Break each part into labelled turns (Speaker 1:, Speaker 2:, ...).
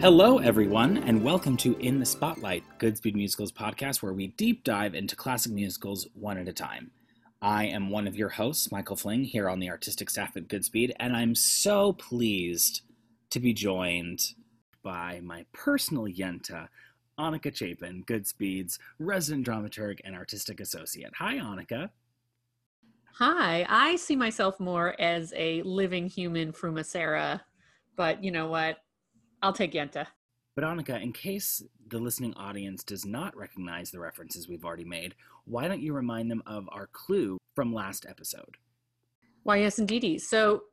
Speaker 1: Hello, everyone, and welcome to In the Spotlight, Goodspeed Musicals podcast, where we deep dive into classic musicals one at a time. I am one of your hosts, Michael Fling, here on the artistic staff at Goodspeed, and I'm so pleased to be joined by my personal yenta, Annika Chapin, Goodspeed's resident dramaturg and artistic associate. Hi, Annika.
Speaker 2: Hi, I see myself more as a living human Fruma-Sarah, but you know what? I'll take Yenta.
Speaker 1: But Annika, in case the listening audience does not recognize the references we've already made, why don't you remind them of our clue from last episode?
Speaker 2: Why, yes, indeed. So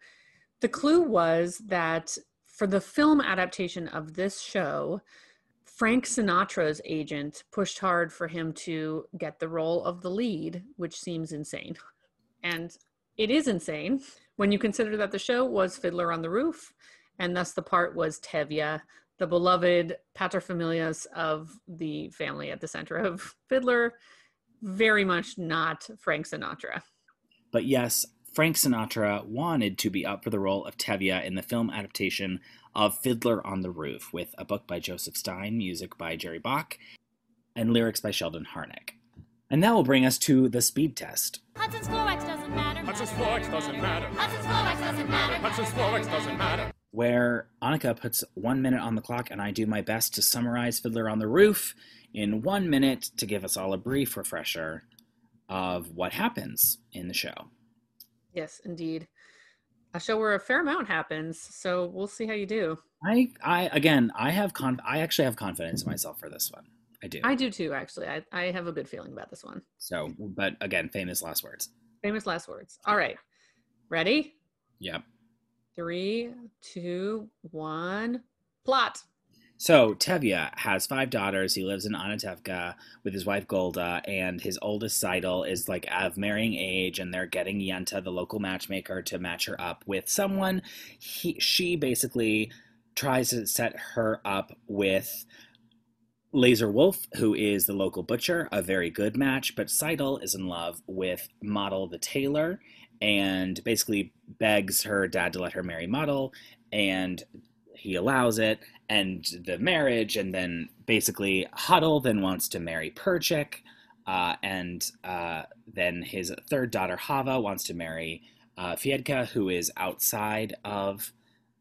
Speaker 2: the clue was that for the film adaptation of this show, Frank Sinatra's agent pushed hard for him to get the role of the lead, which seems insane. And it is insane when you consider that the show was Fiddler on the Roof, and thus the part was Tevye, the beloved paterfamilias of the family at the center of Fiddler, very much not Frank Sinatra.
Speaker 1: But yes, Frank Sinatra wanted to be up for the role of Tevye in the film adaptation of Fiddler on the Roof, with a book by Joseph Stein, music by Jerry Bock, and lyrics by Sheldon Harnick. And that will bring us to the speed test.
Speaker 3: Hudson's Florex doesn't matter.
Speaker 4: Hudson's Florex doesn't matter.
Speaker 3: Hudson's Florex doesn't matter.
Speaker 4: Hudson's Florex doesn't matter.
Speaker 1: Where Annika puts one minute on the clock and I do my best to summarize Fiddler on the Roof in one minute to give us all a brief refresher of what happens in the show.
Speaker 2: Yes, indeed. A show where a fair amount happens, so we'll see how you do.
Speaker 1: I, I again, I have con- I actually have confidence in myself for this one. I do.
Speaker 2: I do too, actually. I, I have a good feeling about this one.
Speaker 1: So, but again, famous last words.
Speaker 2: Famous last words. All right. Ready?
Speaker 1: Yep.
Speaker 2: Three, two, one. Plot.
Speaker 1: So Tevye has five daughters. He lives in Anatevka with his wife Golda, and his oldest Tzeitel is like of marrying age, and they're getting Yenta, the local matchmaker, to match her up with someone. He, she basically tries to set her up with Lazar Wolf, who is the local butcher, a very good match, but Tzeitel is in love with Motel the tailor and basically begs her dad to let her marry Motel, and he allows it, and the marriage, and then basically Hodel then wants to marry Perchik, uh, and uh, then his third daughter Hava wants to marry uh, Fyedka, who is outside of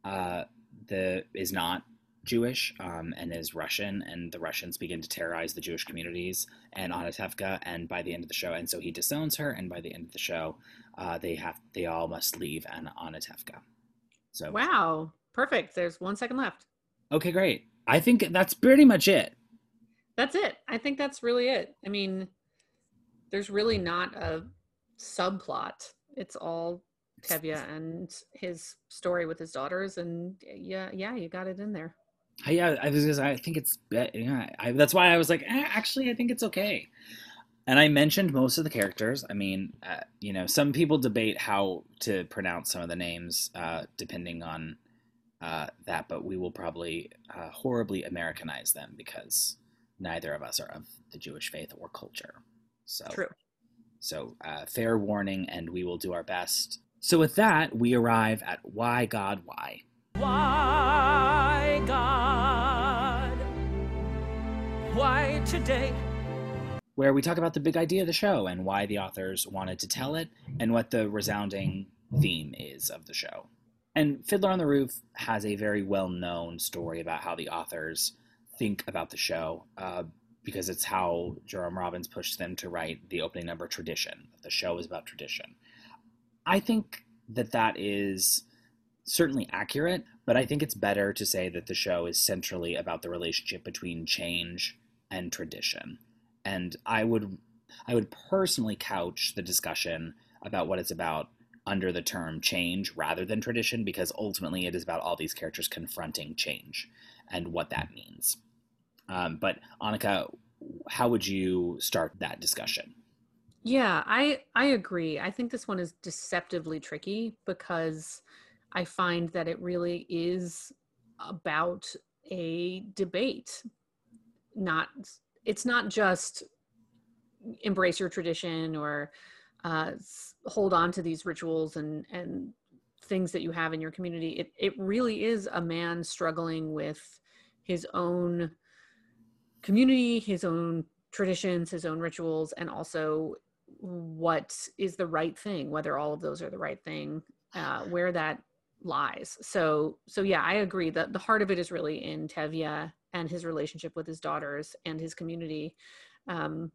Speaker 1: uh, the is not Jewish um, and is Russian, and the Russians begin to terrorize the Jewish communities and Anatevka, and by the end of the show, and so he disowns her, and by the end of the show, uh, they have they all must leave and Anatevka. So
Speaker 2: Wow. Perfect. There's one second left.
Speaker 1: okay, great. I think that's pretty much it.
Speaker 2: That's it. I think that's really it. I mean, there's really not a subplot. It's all Tevye and his story with his daughters, and yeah, yeah, you got it in there.
Speaker 1: Uh, Yeah, I was. Just, I think it's. Yeah, I, that's why I was like, eh, actually, I think it's okay. And I mentioned most of the characters. I mean, uh, you know, some people debate how to pronounce some of the names, uh, depending on uh, that. But we will probably uh, horribly Americanize them because neither of us are of the Jewish faith or culture. So
Speaker 2: True.
Speaker 1: So, uh, fair warning, and we will do our best. So, with that, we arrive at Why God Why.
Speaker 4: Why, God? Why today?
Speaker 1: where we talk about the big idea of the show and why the authors wanted to tell it and what the resounding theme is of the show. And Fiddler on the Roof has a very well known story about how the authors think about the show uh, because it's how Jerome Robbins pushed them to write the opening number Tradition. The show is about tradition. I think that that is certainly accurate, but I think it's better to say that the show is centrally about the relationship between change and tradition and I would I would personally couch the discussion about what it's about under the term change rather than tradition because ultimately it is about all these characters confronting change and what that means. Um, but Annika, how would you start that discussion?
Speaker 2: Yeah, I I agree. I think this one is deceptively tricky because I find that it really is about a debate. Not it's not just embrace your tradition or uh, hold on to these rituals and and things that you have in your community. It it really is a man struggling with his own community, his own traditions, his own rituals, and also what is the right thing, whether all of those are the right thing, uh, where that lies. So, so yeah, I agree that the heart of it is really in Tevye and his relationship with his daughters and his community. Um,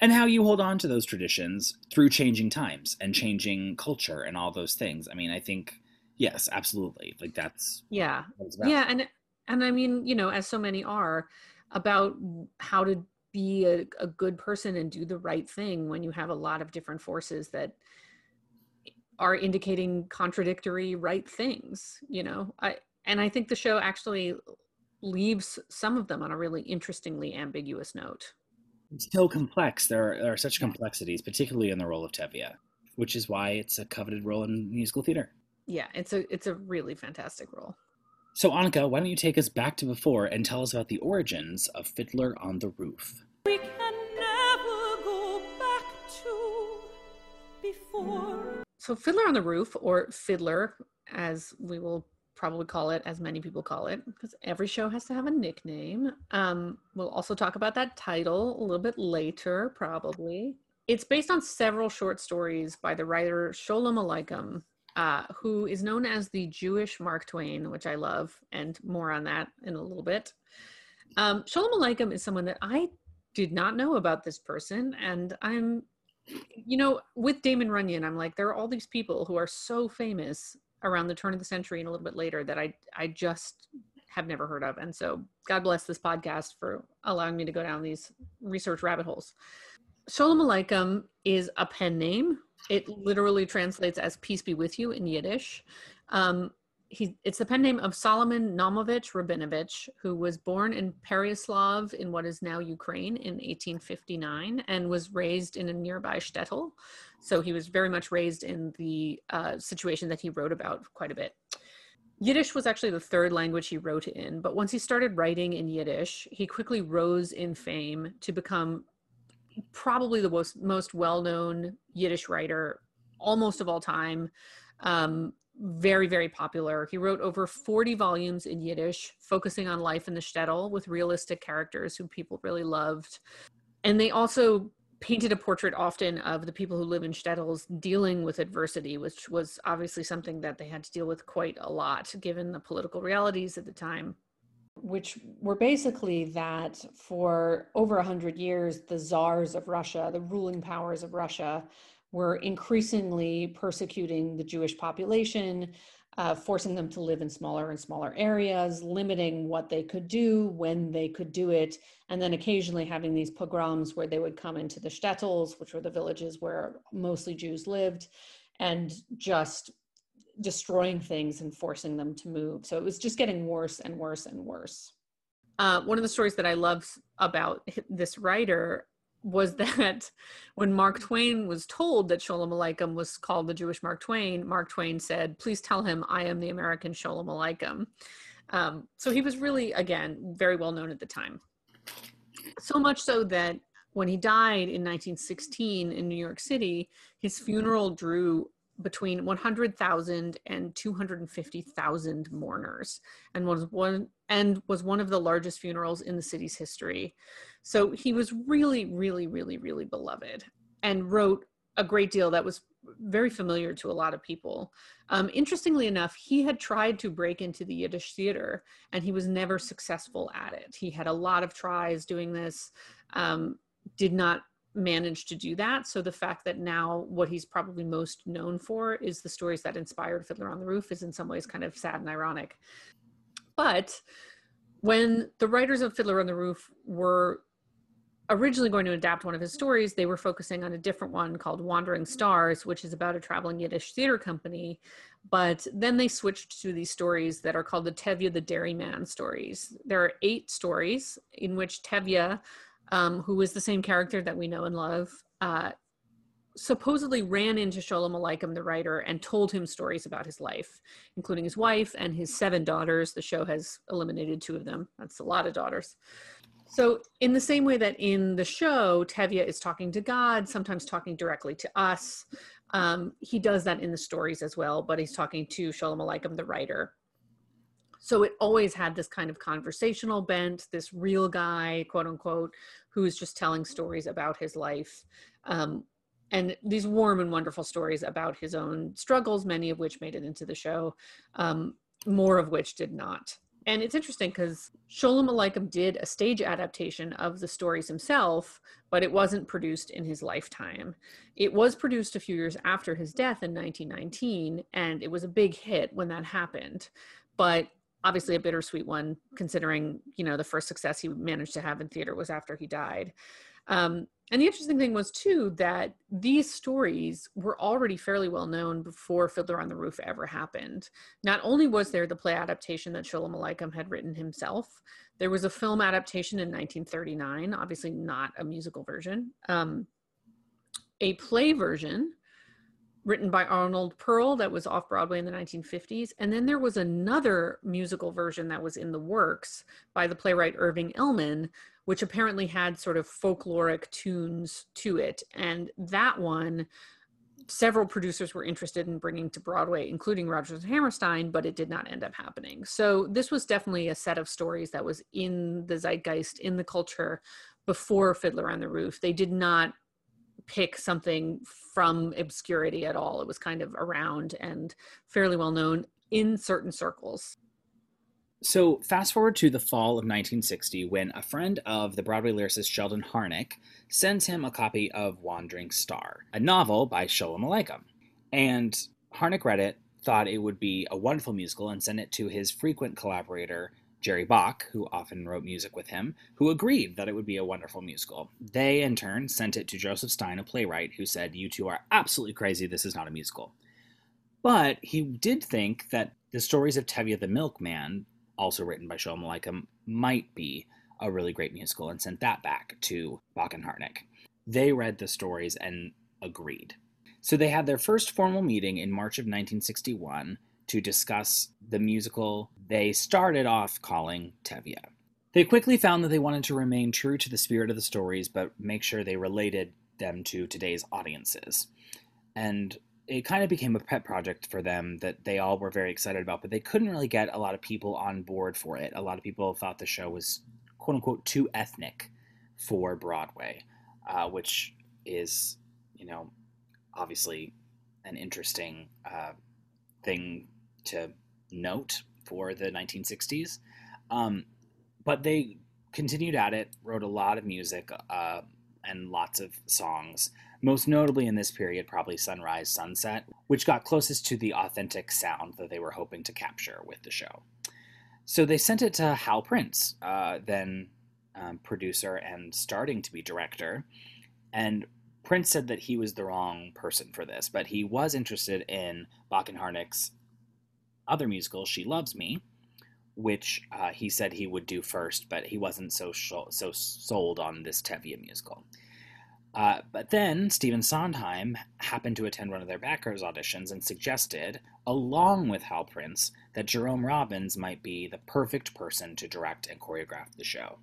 Speaker 1: and how you hold on to those traditions through changing times and changing culture and all those things. I mean, I think yes, absolutely. Like that's
Speaker 2: yeah, yeah, and and I mean, you know, as so many are about how to be a, a good person and do the right thing when you have a lot of different forces that are indicating contradictory right things you know i and i think the show actually leaves some of them on a really interestingly ambiguous note
Speaker 1: It's so complex. There are, there are such complexities, particularly in the role of Tevye, which is why it's a coveted role in musical theater.
Speaker 2: yeah it's a it's a really fantastic role
Speaker 1: So, Annika, why don't you take us back to before and tell us about the origins of Fiddler on the Roof?
Speaker 4: We can never go back to before.
Speaker 2: so fiddler on the roof or fiddler as we will probably call it as many people call it because every show has to have a nickname. Um, we'll also talk about that title a little bit later probably. It's based on several short stories by the writer sholem aleichem uh, who is known as the jewish mark twain which i love and more on that in a little bit. Um, sholem aleichem is someone that i did not know about this person and i'm you know, with Damon Runyon, I'm like, there are all these people who are so famous around the turn of the century and a little bit later that I I just have never heard of. And so God bless this podcast for allowing me to go down these research rabbit holes. Sholem Aleichem is a pen name. It literally translates as peace be with you in Yiddish. Um, he, it's the pen name of Solomon Naumovich Rabinovich, who was born in Pereyaslav in what is now Ukraine in 1859 and was raised in a nearby shtetl. So he was very much raised in the uh, situation that he wrote about quite a bit. Yiddish was actually the third language he wrote in, but once he started writing in Yiddish, he quickly rose in fame to become probably the most, most well-known Yiddish writer almost of all time. Um, very, very popular. He wrote over 40 volumes in Yiddish, focusing on life in the shtetl with realistic characters who people really loved. And they also painted a portrait often of the people who live in shtetls dealing with adversity, which was obviously something that they had to deal with quite a lot given the political realities at the time. Which were basically that for over 100 years, the czars of Russia, the ruling powers of Russia, were increasingly persecuting the Jewish population, uh, forcing them to live in smaller and smaller areas, limiting what they could do, when they could do it, and then occasionally having these pogroms where they would come into the shtetls, which were the villages where mostly Jews lived, and just destroying things and forcing them to move. So it was just getting worse and worse and worse. Uh, one of the stories that I love about this writer was that when Mark Twain was told that Sholem Aleichem was called the Jewish Mark Twain, Mark Twain said, "Please tell him I am the American Sholem Aleichem." Um, so he was really, again, very well known at the time. So much so that when he died in 1916 in New York City, his funeral drew between 100,000 and 250,000 mourners and was one and was one of the largest funerals in the city's history. So he was really really really really beloved and wrote a great deal that was very familiar to a lot of people. Um, interestingly enough, he had tried to break into the Yiddish theater and he was never successful at it. He had a lot of tries doing this, um, did not manage to do that. So the fact that now what he's probably most known for is the stories that inspired Fiddler on the Roof is in some ways kind of sad and ironic. But when the writers of Fiddler on the Roof were originally going to adapt one of his stories, they were focusing on a different one called Wandering Stars, which is about a traveling Yiddish theater company. But then they switched to these stories that are called the Tevye the Dairyman stories. There are eight stories in which Tevye, um, who is the same character that we know and love, uh, supposedly ran into Sholem Aleichem, the writer, and told him stories about his life, including his wife and his seven daughters. The show has eliminated two of them. That's a lot of daughters. So, in the same way that in the show, Tevye is talking to God, sometimes talking directly to us, um, he does that in the stories as well, but he's talking to Sholem Aleichem, the writer. So it always had this kind of conversational bent, this real guy, quote unquote, who is just telling stories about his life. Um, and these warm and wonderful stories about his own struggles, many of which made it into the show, um, more of which did not. And it's interesting because Sholem Aleichem did a stage adaptation of the stories himself, but it wasn't produced in his lifetime. It was produced a few years after his death in 1919, and it was a big hit when that happened. But obviously a bittersweet one considering you know the first success he managed to have in theater was after he died um, and the interesting thing was too that these stories were already fairly well known before Fiddler on the Roof ever happened. Not only was there the play adaptation that Sholem Aleichem had written himself, there was a film adaptation in 1939, obviously not a musical version, um, a play version written by Arnold Perl that was off Broadway in the 1950s. And then there was another musical version that was in the works by the playwright Irving Elman, which apparently had sort of folkloric tunes to it. And that one, several producers were interested in bringing to Broadway, including Rodgers and Hammerstein, but it did not end up happening. So this was definitely a set of stories that was in the zeitgeist, in the culture before Fiddler on the Roof. They did not pick something from obscurity at all. It was kind of around and fairly well known in certain circles.
Speaker 1: So, fast forward to the fall of 1960 when a friend of the Broadway lyricist Sheldon Harnick sends him a copy of Wandering Star, a novel by Sholem Aleichem. And Harnick read it, thought it would be a wonderful musical, and sent it to his frequent collaborator, Jerry Bock, who often wrote music with him, who agreed that it would be a wonderful musical. They, in turn, sent it to Joseph Stein, a playwright, who said, You two are absolutely crazy, this is not a musical. But he did think that the stories of Tevye the Milkman, also written by Sholem Aleichem, might be a really great musical and sent that back to Bock and Harnick. They read the stories and agreed. So they had their first formal meeting in March of 1961 to discuss the musical they started off calling Tevye. They quickly found that they wanted to remain true to the spirit of the stories, but make sure they related them to today's audiences. And it kind of became a pet project for them that they all were very excited about, but they couldn't really get a lot of people on board for it. A lot of people thought the show was quote unquote too ethnic for Broadway, uh, which is, you know, obviously an interesting uh, thing to note for the 1960s. Um, but they continued at it, wrote a lot of music uh, and lots of songs. Most notably in this period, probably Sunrise Sunset, which got closest to the authentic sound that they were hoping to capture with the show. So they sent it to Hal Prince, uh, then um, producer and starting to be director. And Prince said that he was the wrong person for this, but he was interested in Bock and Harnick's other musical, She Loves Me, which uh, he said he would do first, but he wasn't so sh- so sold on this Tevye musical. Uh, but then Stephen Sondheim happened to attend one of their backers auditions and suggested, along with Hal Prince, that Jerome Robbins might be the perfect person to direct and choreograph the show.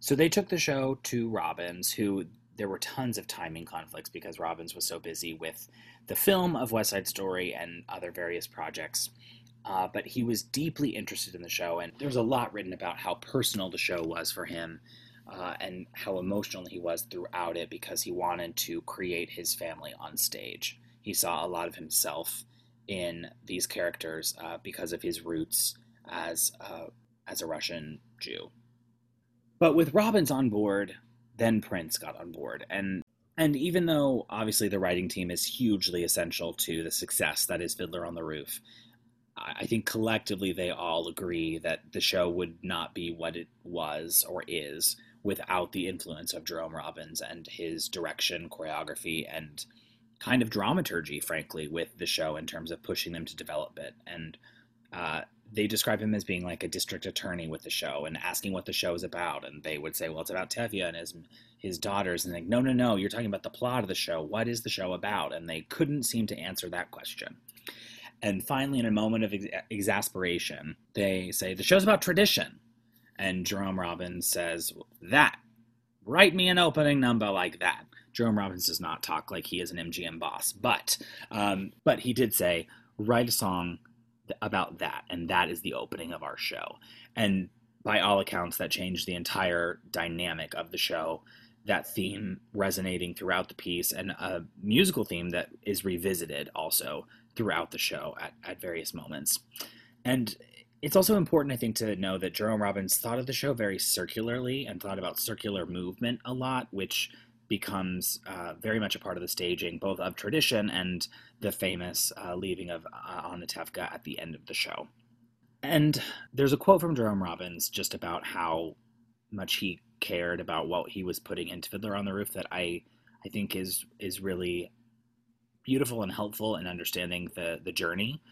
Speaker 1: So they took the show to Robbins, who there were tons of timing conflicts because Robbins was so busy with the film of West Side Story and other various projects. Uh, but he was deeply interested in the show, and there's a lot written about how personal the show was for him uh, and how emotional he was throughout it because he wanted to create his family on stage. He saw a lot of himself in these characters uh, because of his roots as uh, as a Russian Jew. But with Robbins on board, then Prince got on board, and and even though obviously the writing team is hugely essential to the success that is Fiddler on the Roof, I think collectively they all agree that the show would not be what it was or is without the influence of Jerome Robbins and his direction, choreography, and kind of dramaturgy, frankly, with the show in terms of pushing them to develop it. And uh, they describe him as being like a district attorney with the show and asking what the show is about. And they would say, well, it's about Tevye and his his daughters. And like, no, no, no, you're talking about the plot of the show. What is the show about? And they couldn't seem to answer that question. And finally, in a moment of ex- exasperation, they say, The show's about tradition. And Jerome Robbins says, That. Write me an opening number like that. Jerome Robbins does not talk like he is an MGM boss, but um, but he did say, write a song th- about that, and that is the opening of our show. And by all accounts, that changed the entire dynamic of the show. That theme resonating throughout the piece, and a musical theme that is revisited also throughout the show at, at various moments. And it's also important, I think, to know that Jerome Robbins thought of the show very circularly and thought about circular movement a lot, which becomes uh, very much a part of the staging, both of tradition and the famous uh, leaving of uh, Anatevka at the end of the show. And there's a quote from Jerome Robbins just about how much he cared about what he was putting into Fiddler on the Roof that I I think is is really beautiful and helpful in understanding the the journey.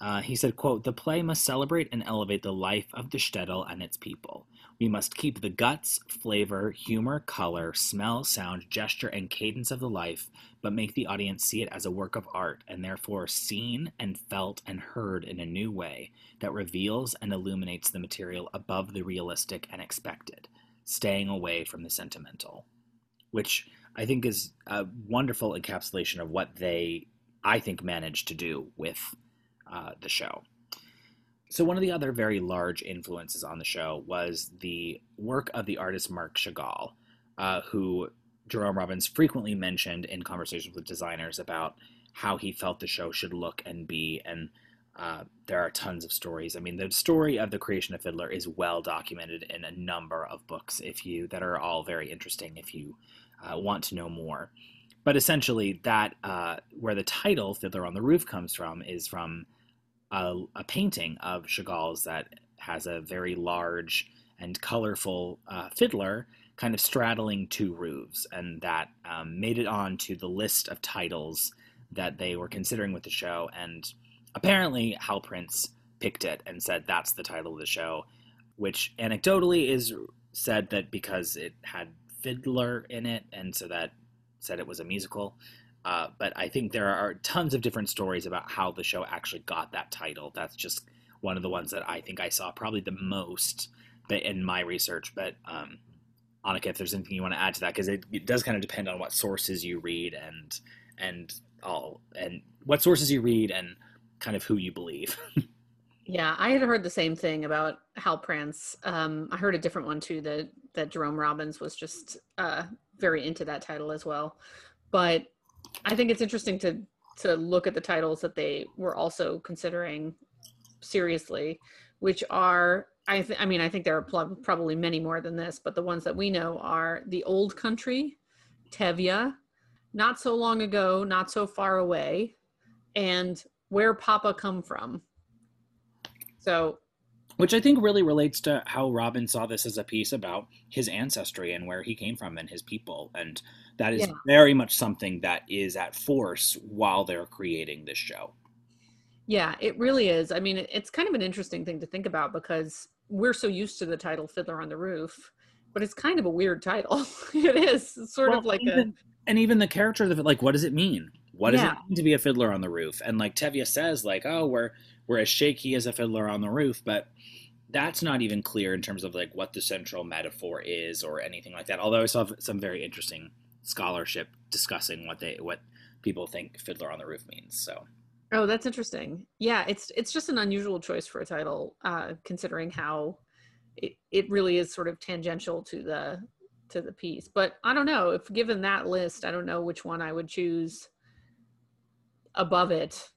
Speaker 1: Uh, he said, quote, the play must celebrate and elevate the life of the shtetl and its people. We must keep the guts, flavor, humor, color, smell, sound, gesture, and cadence of the life, but make the audience see it as a work of art, and therefore seen and felt and heard in a new way that reveals and illuminates the material above the realistic and expected, staying away from the sentimental. Which I think is a wonderful encapsulation of what they, I think, managed to do with uh, the show. So, one of the other very large influences on the show was the work of the artist Marc Chagall, uh, who Jerome Robbins frequently mentioned in conversations with designers about how he felt the show should look and be. And uh, there are tons of stories. I mean, the story of the creation of Fiddler is well documented in a number of books, if you that are all very interesting if you uh, want to know more. But essentially, that uh, where the title "Fiddler on the Roof" comes from is from a, a painting of Chagall's that has a very large and colorful uh, fiddler kind of straddling two roofs, and that um, made it on to the list of titles that they were considering with the show. And apparently, Hal Prince picked it and said that's the title of the show, which anecdotally is said that because it had fiddler in it, and so that said it was a musical. Uh, but I think there are tons of different stories about how the show actually got that title. That's just one of the ones that I think I saw probably the most in my research. But um, Annika, if there's anything you want to add to that, because it, it, does kind of depend on what sources you read and and all and what sources you read and kind of who you believe.
Speaker 2: yeah, I had heard the same thing about Hal Prince. Um, I heard a different one too that that Jerome Robbins was just uh, very into that title as well. But I think it's interesting to to look at the titles that they were also considering seriously, which are I th- I mean I think there are pl- probably many more than this, but the ones that we know are the Old Country, Tevye, Not So Long Ago, Not So Far Away, and Where Papa Come From. So
Speaker 1: which I think really relates to how Robin saw this as a piece about his ancestry and where he came from and his people. And that is yeah. very much something that is at force while they're creating this show.
Speaker 2: Yeah, it really is. I mean, it's kind of an interesting thing to think about because we're so used to the title Fiddler on the Roof, but it's kind of a weird title. it is it's sort well, of like
Speaker 1: even,
Speaker 2: a.
Speaker 1: And even the character of it, like, what does it mean? What does yeah. it mean to be a fiddler on the roof? And like Tevye says, like, oh, we're we're as shaky as a fiddler on the roof, but that's not even clear in terms of like what the central metaphor is or anything like that. Although I saw some very interesting scholarship discussing what they what people think Fiddler on the Roof means. So
Speaker 2: Oh, that's interesting. Yeah, it's it's just an unusual choice for a title, uh, considering how it, it really is sort of tangential to the to the piece. But I don't know if given that list, I don't know which one I would choose above it.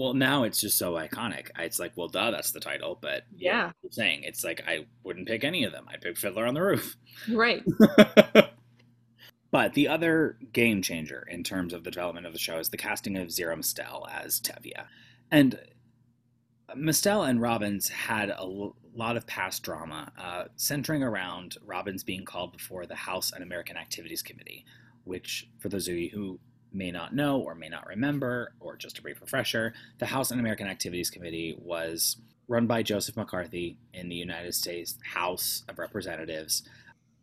Speaker 1: Well, now it's just so iconic. It's like, well, duh, that's the title. But
Speaker 2: yeah,
Speaker 1: I'm saying it's like I wouldn't pick any of them. I pick Fiddler on the Roof.
Speaker 2: Right.
Speaker 1: but the other game changer in terms of the development of the show is the casting of Zero Mostel as Tevye, and Mostel and Robbins had a l- lot of past drama uh, centering around Robbins being called before the House Un American Activities Committee, which, for those of you who may not know or may not remember, or just a brief refresher, the House Un American Activities Committee was run by Joseph McCarthy in the United States House of Representatives,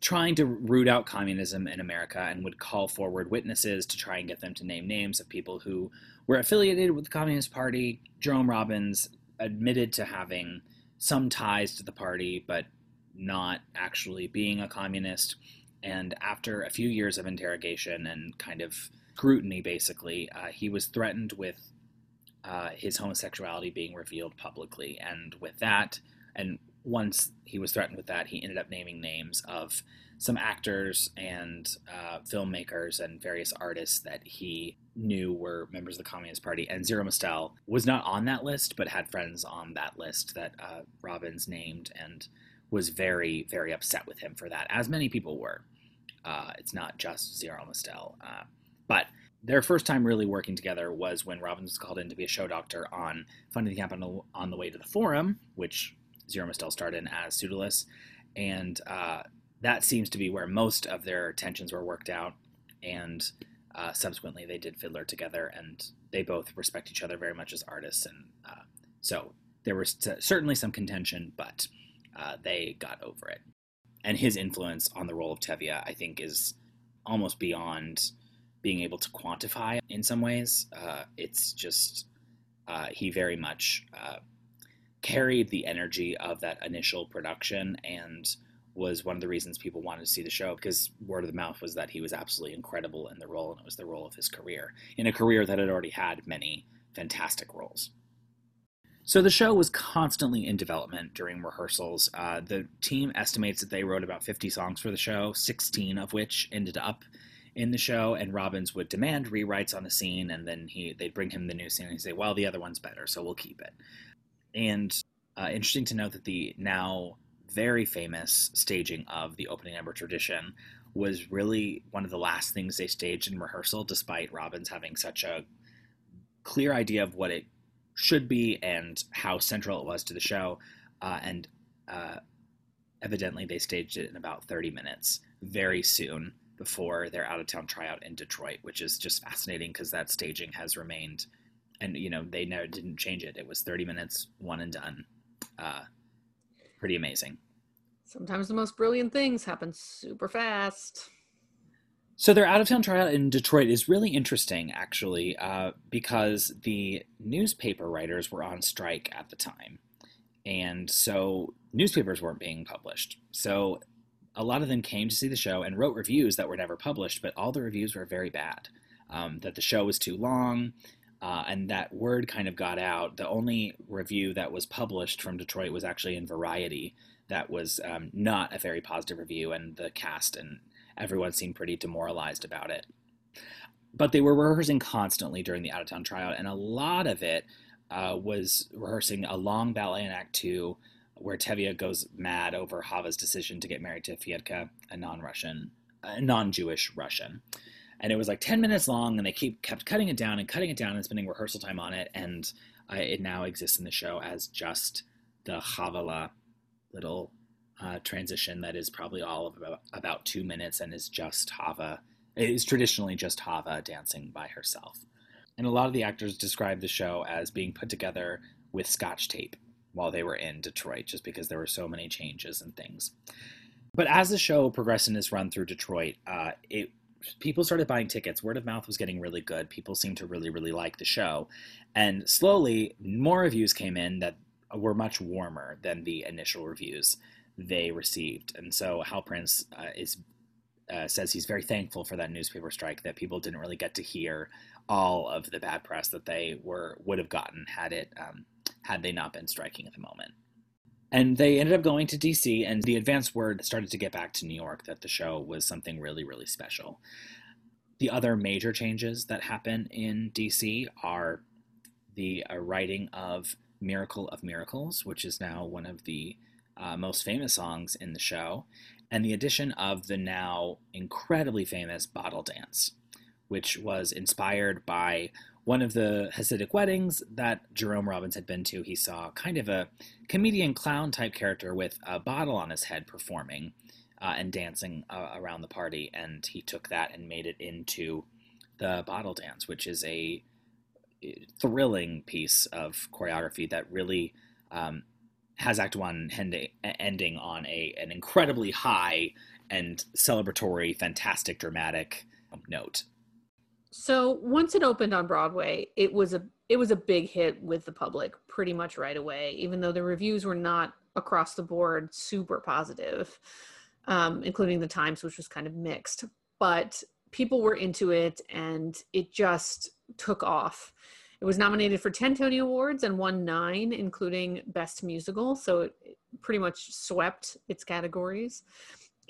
Speaker 1: trying to root out communism in America and would call forward witnesses to try and get them to name names of people who were affiliated with the Communist Party. Jerome Robbins admitted to having some ties to the party, but not actually being a communist. And after a few years of interrogation and kind of scrutiny, basically, uh, he was threatened with uh, his homosexuality being revealed publicly. And with that, and once he was threatened with that, he ended up naming names of some actors and uh, filmmakers and various artists that he knew were members of the Communist Party. And Zero Mostel was not on that list, but had friends on that list that uh, Robbins named and was very, very upset with him for that, as many people were. Uh, it's not just Zero Mostel. But their first time really working together was when Robbins was called in to be a show doctor on Funding the Camp on the, Way to the Forum, which Zero Mostel starred in as Pseudolus. And uh, that seems to be where most of their tensions were worked out. And uh, subsequently, they did Fiddler together, and they both respect each other very much as artists. And uh, so there was certainly some contention, but uh, they got over it. And his influence on the role of Tevye, I think, is almost beyond being able to quantify in some ways. Uh, it's just, uh, he very much uh, carried the energy of that initial production and was one of the reasons people wanted to see the show because word of the mouth was that he was absolutely incredible in the role and it was the role of his career in a career that had already had many fantastic roles. So the show was constantly in development during rehearsals. Uh, the team estimates that they wrote about 50 songs for the show, 16 of which ended up in the show. And Robbins would demand rewrites on the scene, and then he they'd bring him the new scene and he'd say, "Well, the other one's better, so we'll keep it." And uh, interesting to note that the now very famous staging of the opening number tradition was really one of the last things they staged in rehearsal, despite Robbins having such a clear idea of what it should be and how central it was to the show. Uh, and uh, evidently, they staged it in about 30 minutes very soon before their out of town tryout in Detroit, which is just fascinating because that staging has remained, and you know, they never didn't change it. It was 30 minutes, one and done. Uh, pretty amazing.
Speaker 2: Sometimes the most brilliant things happen super fast.
Speaker 1: So their out of town tryout in Detroit is really interesting, actually, uh, because the newspaper writers were on strike at the time. And so newspapers weren't being published. So a lot of them came to see the show and wrote reviews that were never published, but all the reviews were very bad. Um, that the show was too long, uh, and that word kind of got out. The only review that was published from Detroit was actually in Variety. That was um, not a very positive review, and the cast and everyone seemed pretty demoralized about it. But they were rehearsing constantly during the out of town tryout, and a lot of it uh, was rehearsing a long ballet in Act Two, where Tevye goes mad over Hava's decision to get married to Fyedka, a non-Russian, a non-Jewish Russian. And it was like 10 minutes long, and they keep kept cutting it down and cutting it down and spending rehearsal time on it. And uh, it now exists in the show as just the Havala little uh, transition that is probably all of about, about two minutes and is just Hava. It is traditionally just Hava dancing by herself. And a lot of the actors describe the show as being put together with scotch tape while they were in Detroit, just because there were so many changes and things. But as the show progressed in its run through Detroit, uh, it people started buying tickets. Word of mouth was getting really good. People seemed to really, really like the show. And slowly, more reviews came in that were much warmer than the initial reviews they received. And so Hal Prince uh, is uh, says he's very thankful for that newspaper strike that people didn't really get to hear all of the bad press that they were would have gotten had it um, had they not been striking at the moment. And they ended up going to DC, and the advance word started to get back to New York that the show was something really, really special. The other major changes that happen in DC are the uh, writing of Miracle of Miracles, which is now one of the uh, most famous songs in the show, and the addition of the now incredibly famous Bottle Dance, which was inspired by one of the Hasidic weddings that Jerome Robbins had been to. He saw kind of a comedian clown type character with a bottle on his head performing uh, and dancing uh, around the party, and he took that and made it into the Bottle Dance, which is a thrilling piece of choreography that really um, has Act One ending on a an incredibly high and celebratory, fantastic, dramatic note.
Speaker 2: So once it opened on Broadway, it was a it was a big hit with the public pretty much right away. Even though the reviews were not across the board super positive, um, including the Times, which was kind of mixed. But people were into it, and it just took off. It was nominated for 10 Tony Awards and won nine, including Best Musical. So it pretty much swept its categories.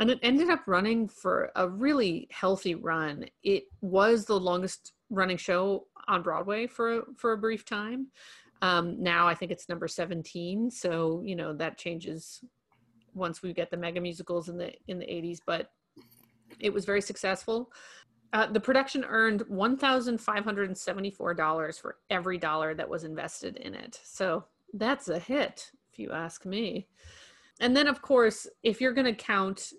Speaker 2: And it ended up running for a really healthy run. It was the longest running show on Broadway for for a brief time. Um, now I think it's number 17. So you know that changes once we get the mega musicals in the in the 80s. But it was very successful. Uh, the production earned $1,574 for every dollar that was invested in it. So that's a hit, if you ask me. And then, of course, if you're going to count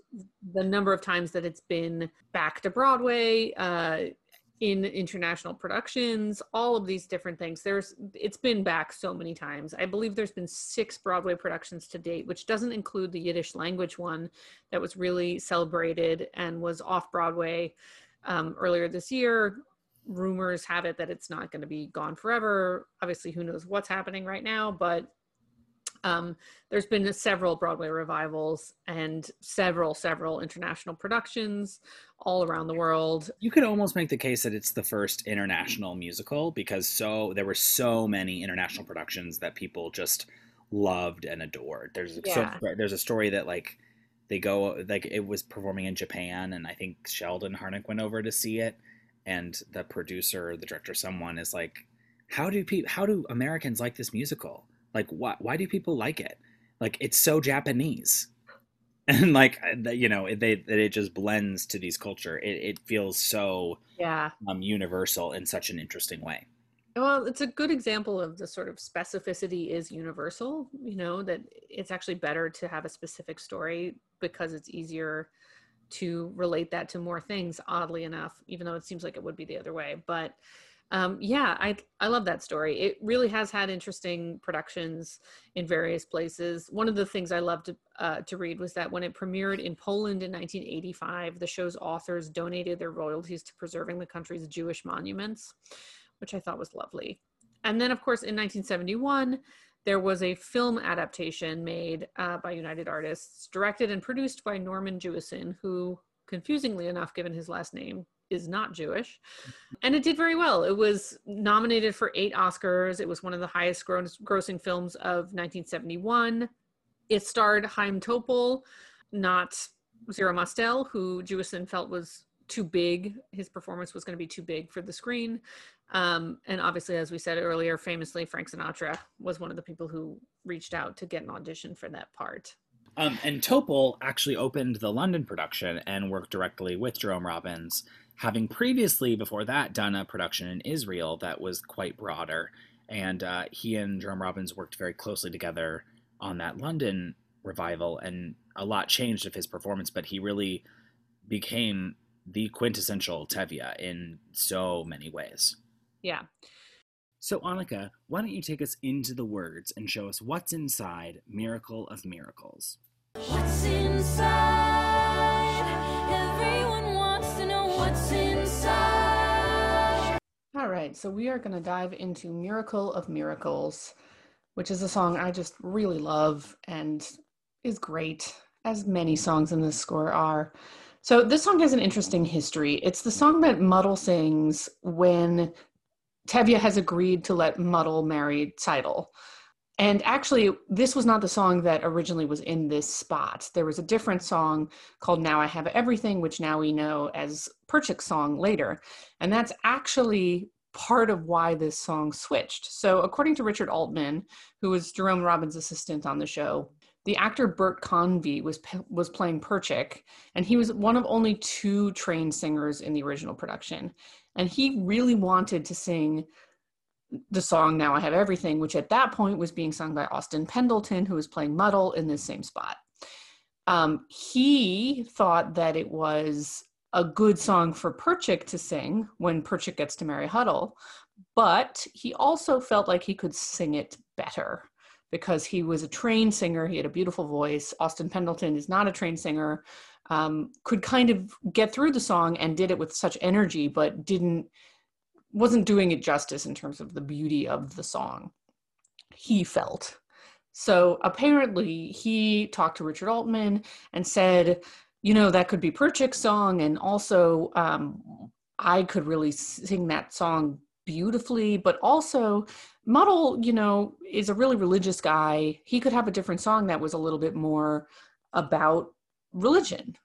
Speaker 2: the number of times that it's been back to Broadway, uh, in international productions, all of these different things. There's it's been back so many times. I believe there's been six Broadway productions to date, which doesn't include the Yiddish language one that was really celebrated and was off Broadway um, earlier this year. Rumors have it that it's not going to be gone forever. Obviously, who knows what's happening right now, but um, there's been several Broadway revivals and several, several international productions all around the world.
Speaker 1: You could almost make the case that it's the first international musical because so there were so many international productions that people just loved and adored. There's
Speaker 2: Yeah.
Speaker 1: so, there's a story that like they go like it was performing in Japan and I think Sheldon Harnick went over to see it and the producer, the director, someone is like, how do people how do Americans like this musical? Like why why do people like it? Like it's so Japanese. And like you know, it- they that it just blends to these culture. It, it feels so
Speaker 2: Yeah.
Speaker 1: um, universal in such an interesting way.
Speaker 2: Well, it's a good example of the sort of specificity is universal, you know, that it's actually better to have a specific story because it's easier to relate that to more things, oddly enough, even though it seems like it would be the other way. But um, yeah, I, I love that story. It really has had interesting productions in various places. One of the things I loved to, uh, to read was that when it premiered in Poland in 1985, the show's authors donated their royalties to preserving the country's Jewish monuments which I thought was lovely. And then, of course, in 1971, there was a film adaptation made uh, by United Artists, directed and produced by Norman Jewison, who, confusingly enough, given his last name, is not Jewish. And it did very well. It was nominated for eight Oscars. It was one of the highest gross- grossing films of 1971. It starred Chaim Topol, not Zero Mostel, who Jewison felt was too big. His performance was going to be too big for the screen. Um, and obviously, as we said earlier, famously, Frank Sinatra was one of the people who reached out to get an audition for that part.
Speaker 1: Um, and Topol actually opened the London production and worked directly with Jerome Robbins, having previously, before that, done a production in Israel that was quite broader. And uh, he and Jerome Robbins worked very closely together on that London revival, and a lot changed of his performance, but he really became the quintessential Tevye in so many ways.
Speaker 2: Yeah.
Speaker 1: So, Annika, why don't you take us into the words and show us what's inside Miracle of Miracles?
Speaker 4: What's inside? What's inside.
Speaker 2: All right. So we are going to dive into Miracle of Miracles, which is a song I just really love and is great, as many songs in this score are. So this song has an interesting history. It's the song that Motel sings when Tevye has agreed to let Motel marry Tzeitel. And actually, this was not the song that originally was in this spot. There was a different song called Now I Have Everything, which now we know as Perchik's song later. And that's actually part of why this song switched. So, according to Richard Altman, who was Jerome Robbins' assistant on the show, the actor Bert Convy was was playing Perchik, and he was one of only two trained singers in the original production. And he really wanted to sing the song Now I Have Everything, which at that point was being sung by Austin Pendleton, who was playing Motel in this same spot. Um, he thought that it was a good song for Perchik to sing when Perchik gets to marry Hodel, but he also felt like he could sing it better because he was a trained singer. He had a beautiful voice. Austin Pendleton is not a trained singer, um, could kind of get through the song and did it with such energy, but didn't wasn't doing it justice in terms of the beauty of the song. He felt. So apparently he talked to Richard Altman and said, you know, that could be Perchik's song. And also, um, I could really sing that song beautifully, but also Motel, you know, is a really religious guy. He could have a different song that was a little bit more about religion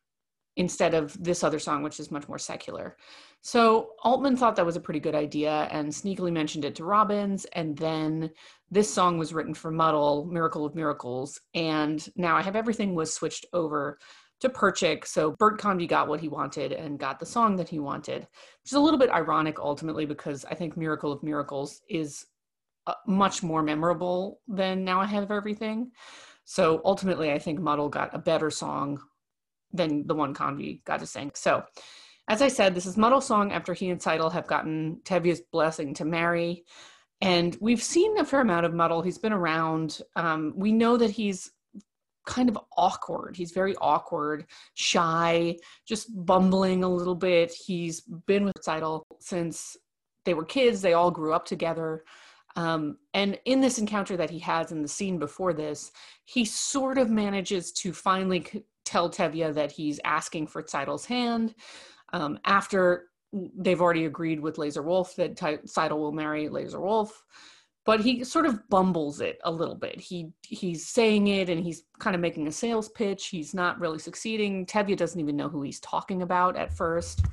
Speaker 2: instead of this other song, which is much more secular. So Altman thought that was a pretty good idea and sneakily mentioned it to Robbins. And then this song was written for Motel, Miracle of Miracles. And now I Have Everything was switched over to Perchik. So Bert Convy got what he wanted and got the song that he wanted, which is a little bit ironic ultimately because I think Miracle of Miracles is uh, much more memorable than Now I Have Everything. So ultimately, I think Motel got a better song than the one Convy got to sing. So, as I said, this is Motel's song after he and Tzeitel have gotten Tevye's blessing to marry. And we've seen a fair amount of Motel. He's been around. Um, we know that he's kind of awkward. He's very awkward, shy, just bumbling a little bit. He's been with Tzeitel since they were kids. They all grew up together. Um, and in this encounter that he has in the scene before this, he sort of manages to finally tell Tevye that he's asking for Tzeitel's hand. Um, after they've already agreed with Lazar Wolf that T- Tzeitel will marry Lazar Wolf, but he sort of bumbles it a little bit. He he's saying it and he's kind of making a sales pitch. He's not really succeeding. Tevye doesn't even know who he's talking about at first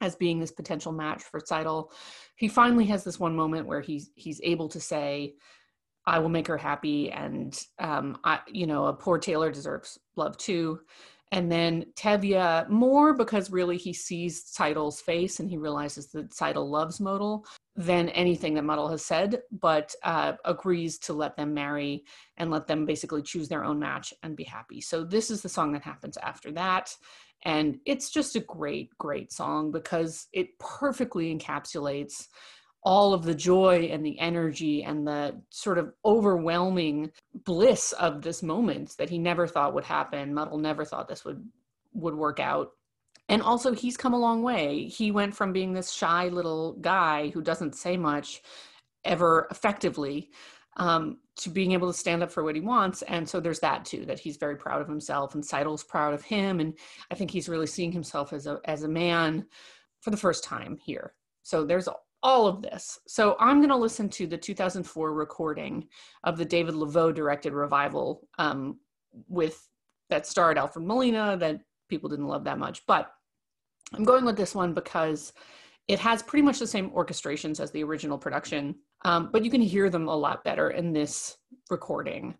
Speaker 2: as being this potential match for Tzeitel. He finally has this one moment where he's he's able to say, "I will make her happy," and um, I, you know, a poor tailor deserves love too. And then Tevye, more because really he sees Tzeitel's face and he realizes that Tzeitel loves Motel than anything that Motel has said, but uh, agrees to let them marry and let them basically choose their own match and be happy. So this is the song that happens after that. And it's just a great, great song because it perfectly encapsulates all of the joy and the energy and the sort of overwhelming bliss of this moment that he never thought would happen. Motel never thought this would would work out. And also he's come a long way. He went from being this shy little guy who doesn't say much ever effectively um, to being able to stand up for what he wants. And so there's that too, that he's very proud of himself and Tzeitel's proud of him. And I think he's really seeing himself as a, as a man for the first time here. So there's all of this. So I'm going to listen to the 2004 recording of the David Leveaux directed revival um, with that starred Alfred Molina that people didn't love that much. But I'm going with this one because it has pretty much the same orchestrations as the original production, um, but you can hear them a lot better in this recording.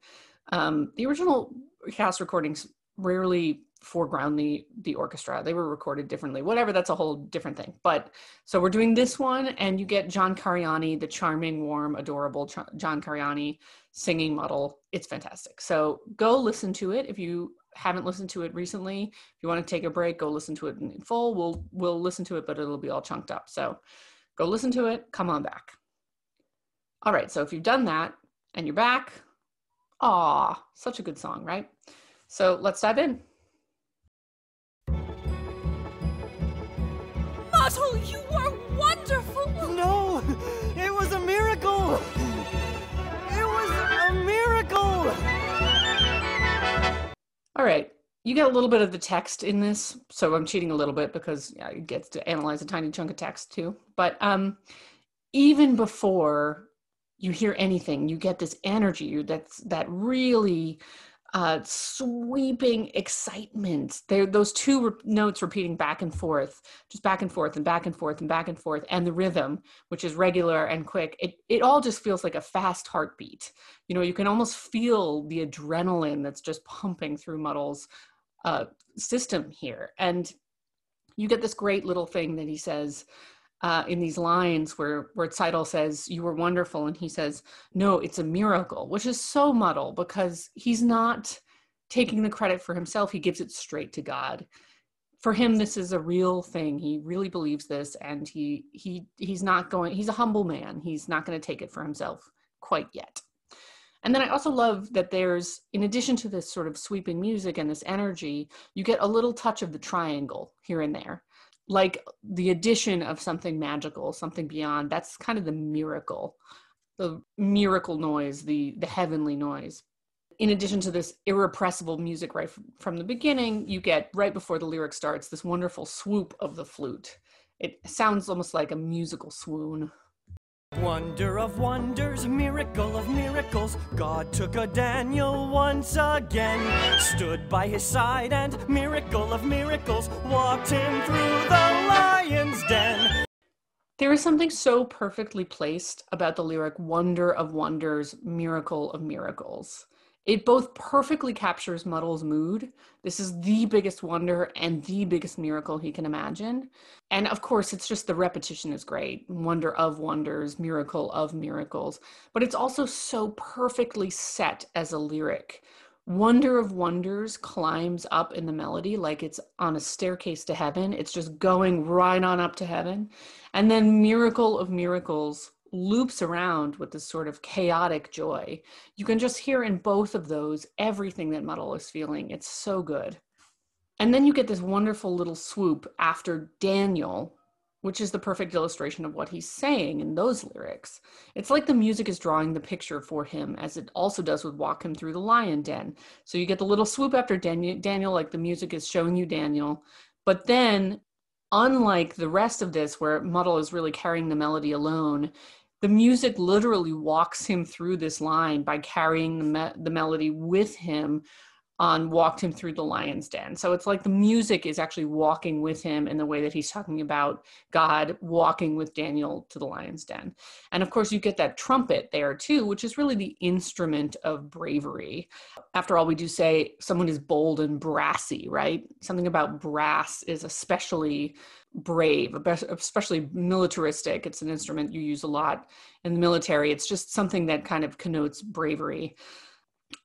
Speaker 2: Um, the original cast recordings rarely foreground the the orchestra. They were recorded differently whatever that's a whole different thing. But so we're doing this one and you get john cariani the charming warm adorable john cariani singing Motel. It's fantastic. So go listen to it if you haven't listened to it recently. If you want to take a break go listen to it in full. We'll we'll listen to it but it'll be all chunked up. So go listen to it. Come on back. All right so if you've done that and you're back ah such a good song right? So let's dive in All right. You get a little bit of the text in this, so I'm cheating a little bit because yeah, it gets to analyze a tiny chunk of text too. But um, even before you hear anything, you get this energy that's that really uh, sweeping excitement. There, those two re- notes repeating back and forth, just back and forth and back and forth and back and forth, and the rhythm, which is regular and quick. It it all just feels like a fast heartbeat. You know, you can almost feel the adrenaline that's just pumping through Motel's uh, system here, and you get this great little thing that he says. Uh, in these lines where where Tzeitel says you were wonderful and he says no it's a miracle which is so Motel because he's not taking the credit for himself. He gives it straight to God. For him this is a real thing. He really believes this and he he he's not going he's a humble man. He's not going to take it for himself quite yet. And then I also love that there's, in addition to this sort of sweeping music and this energy, you get a little touch of the triangle here and there like the addition of something magical, something beyond. That's kind of the miracle, the miracle noise, the the heavenly noise. In addition to this irrepressible music right from the beginning, you get right before the lyric starts this wonderful swoop of the flute. It sounds almost like a musical swoon.
Speaker 5: Wonder of wonders, miracle of miracles. God took a Daniel once again, stood by his side, and miracle of miracles, walked him through the lion's den.
Speaker 2: There is something so perfectly placed about the lyric Wonder of Wonders, Miracle of Miracles. It both perfectly captures Motel's mood. This is the biggest wonder and the biggest miracle he can imagine. And of course, it's just the repetition is great wonder of wonders, miracle of miracles. But it's also so perfectly set as a lyric. Wonder of Wonders climbs up in the melody like it's on a staircase to heaven. It's just going right on up to heaven. And then Miracle of Miracles loops around with this sort of chaotic joy. You can just hear in both of those everything that Motel is feeling. It's so good. And then you get this wonderful little swoop after Daniel, which is the perfect illustration of what he's saying in those lyrics. It's like the music is drawing the picture for him, as it also does with Walk Him Through the Lion Den. So you get the little swoop after Daniel, Daniel like the music is showing you Daniel. But then, unlike the rest of this, where Motel is really carrying the melody alone, the music literally walks him through this line by carrying the, me- the melody with him on walked him through the lion's den. So it's like the music is actually walking with him in the way that he's talking about God walking with Daniel to the lion's den. And of course, you get that trumpet there too, which is really the instrument of bravery. After all, we do say someone is bold and brassy, right? Something about brass is especially brave, especially militaristic. It's an instrument you use a lot in the military. It's just something that kind of connotes bravery.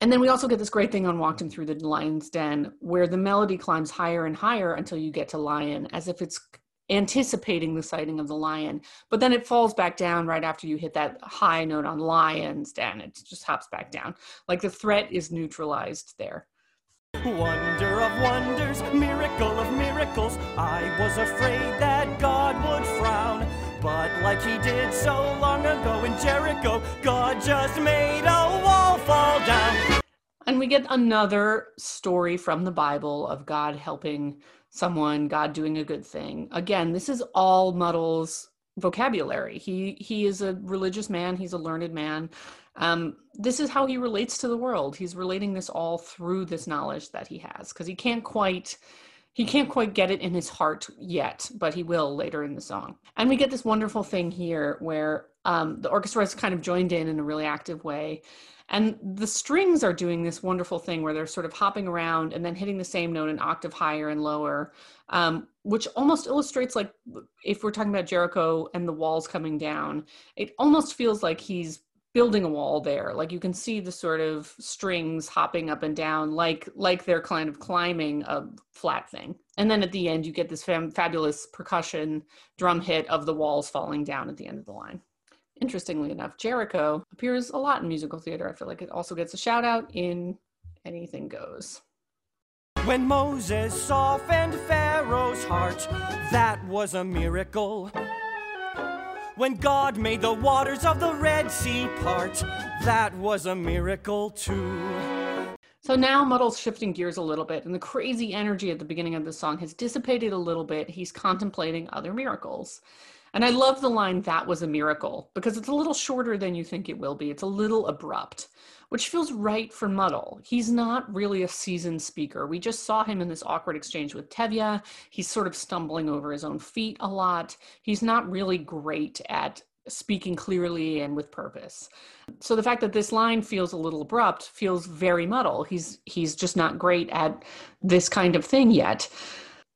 Speaker 2: And then we also get this great thing on Walked Him Through the Lion's Den, where the melody climbs higher and higher until you get to Lion, as if it's anticipating the sighting of the lion. But then it falls back down right after you hit that high note on Lion's Den. It just hops back down. Like the threat is neutralized there.
Speaker 5: Wonder of wonders, miracle of miracles. I was afraid that God would frown. But like he did so long ago in Jericho, God just made a wall fall down.
Speaker 2: And we get another story from the Bible of God helping someone, God doing a good thing. Again, this is all Motel's vocabulary. He he is a religious man, he's a learned man. Um, this is how he relates to the world. He's relating this all through this knowledge that he has because he can't quite he can't quite get it in his heart yet, but he will later in the song. And we get this wonderful thing here where um, the orchestra is kind of joined in in a really active way. And the strings are doing this wonderful thing where they're sort of hopping around and then hitting the same note an octave higher and lower, um, which almost illustrates like if we're talking about Jericho and the walls coming down, it almost feels like he's building a wall there. Like you can see the sort of strings hopping up and down like like they're kind of climbing a flat thing. And then at the end you get this fam- fabulous percussion drum hit of the walls falling down at the end of the line. Interestingly enough jericho appears a lot in musical theater. I feel like it also gets a shout out in anything goes.
Speaker 5: When Moses softened Pharaoh's heart, that was a miracle. When God made the waters of the Red Sea part, that was a miracle too.
Speaker 2: So now Motel's shifting gears a little bit, and the crazy energy at the beginning of the song has dissipated a little bit. He's contemplating other miracles. And I love the line, that was a miracle, because it's a little shorter than you think it will be. It's a little abrupt, which feels right for Motel. He's not really a seasoned speaker. We just saw him in this awkward exchange with Tevye. He's sort of stumbling over his own feet a lot. He's not really great at speaking clearly and with purpose. So the fact that this line feels a little abrupt feels very Motel. He's he's just not great at this kind of thing yet.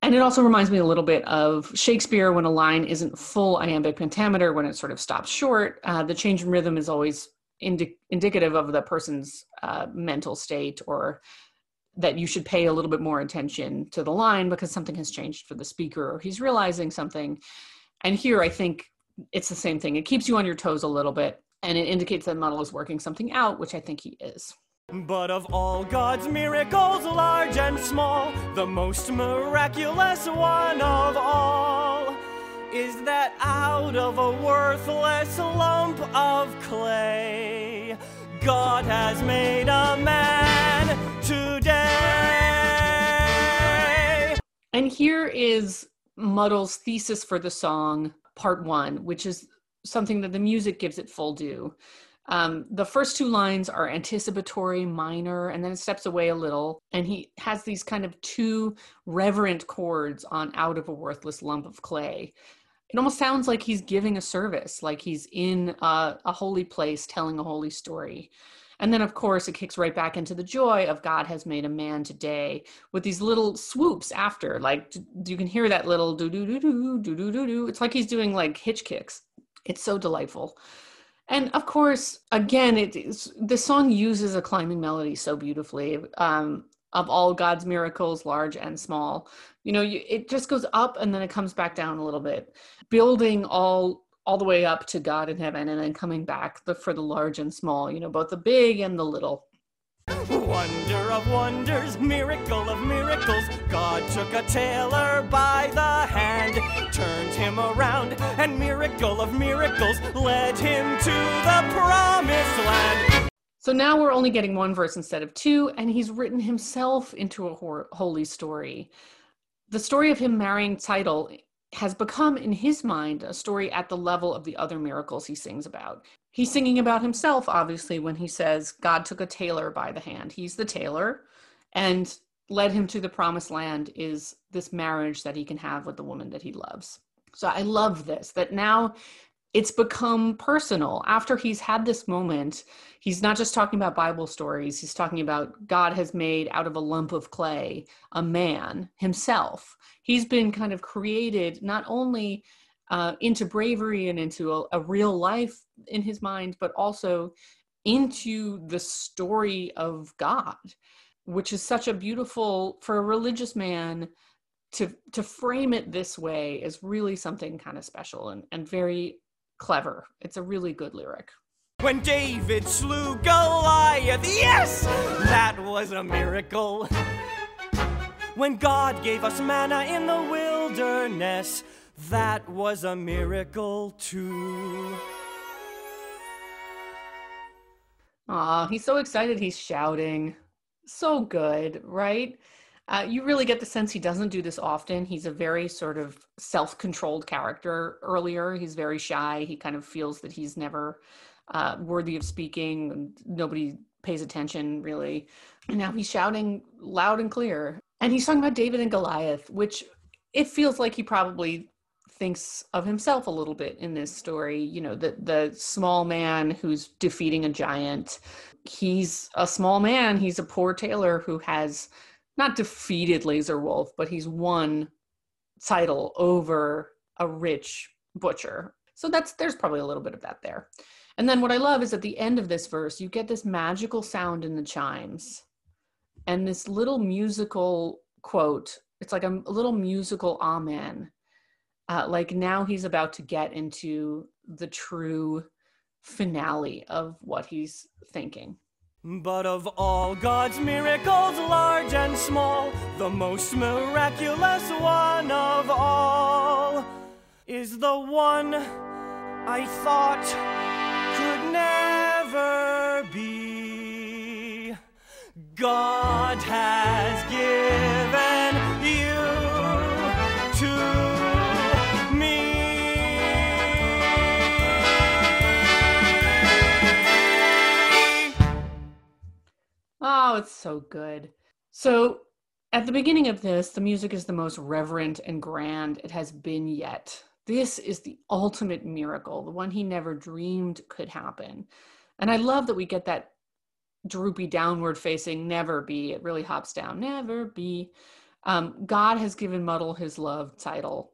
Speaker 2: And it also reminds me a little bit of Shakespeare when a line isn't full iambic pentameter, when it sort of stops short. Uh, the change in rhythm is always indi- indicative of the person's uh, mental state or that you should pay a little bit more attention to the line because something has changed for the speaker or he's realizing something. And here I think it's the same thing. It keeps you on your toes a little bit and it indicates that Motel is working something out, which I think he is.
Speaker 5: But of all God's miracles, large and small, the most miraculous one of all is that out of a worthless lump of clay, God has made a man today.
Speaker 2: And here is Motel's thesis for the song, part one, which is something that the music gives it full due. Um, the first two lines are anticipatory, minor, and then it steps away a little. And he has these kind of two reverent chords on Out of a Worthless Lump of Clay. It almost sounds like he's giving a service, like he's in a, a holy place telling a holy story. And then, of course, it kicks right back into the joy of God has made a man today with these little swoops after. Like you can hear that little do do do do do do do do. It's like he's doing like hitch kicks. It's so delightful. And of course, again, it is, the song uses a climbing melody so beautifully. Um, of all God's miracles, large and small, you know, you, it just goes up and then it comes back down a little bit, building all all the way up to God in heaven, and then coming back the, for the large and small. You know, both the big and the little.
Speaker 5: Wonder of wonders, miracle of miracles. God took a tailor by the hand, turned him around, and miracle of miracles led him to the promised land.
Speaker 2: So now we're only getting one verse instead of two, and he's written himself into a hor- holy story. The story of him marrying Tzeitel has become, in his mind, a story at the level of the other miracles he sings about. He's singing about himself, obviously, when he says, God took a tailor by the hand. He's the tailor, and led him to the promised land is this marriage that he can have with the woman that he loves. So I love this, that now it's become personal. After he's had this moment, he's not just talking about Bible stories, he's talking about God has made out of a lump of clay a man himself. He's been kind of created not only uh, into bravery and into a, a real life in his mind, but also into the story of God, which is such a beautiful, for a religious man, to to frame it this way is really something kind of special and, and very clever. It's a really good lyric.
Speaker 5: When David slew Goliath, yes, that was a miracle. When God gave us manna in the wilderness, that was a miracle too.
Speaker 2: Aw, he's so excited he's shouting. So good, right? Uh, you really get the sense he doesn't do this often. He's a very sort of self controlled character earlier. He's very shy. He kind of feels that he's never uh, worthy of speaking. Nobody pays attention, really. And now he's shouting loud and clear. And he's talking about David and Goliath, which it feels like he probably thinks of himself a little bit in this story. You know, the, the small man who's defeating a giant. He's a small man. He's a poor tailor who has not defeated Lazar Wolf, but he's won Tzeitel over a rich butcher. So that's there's probably a little bit of that there. And then what I love is at the end of this verse, you get this magical sound in the chimes and this little musical quote. It's like a, a little musical amen. Uh, like now he's about to get into the true finale of what he's thinking.
Speaker 5: But of all God's miracles, large and small, the most miraculous one of all is the one I thought could never be. God has
Speaker 2: Oh, it's so good. So, at the beginning of this, the music is the most reverent and grand it has been yet. This is the ultimate miracle, the one he never dreamed could happen. And I love that we get that droopy downward facing never be. It really hops down, never be. Um, God has given Motel his love Tzeitel.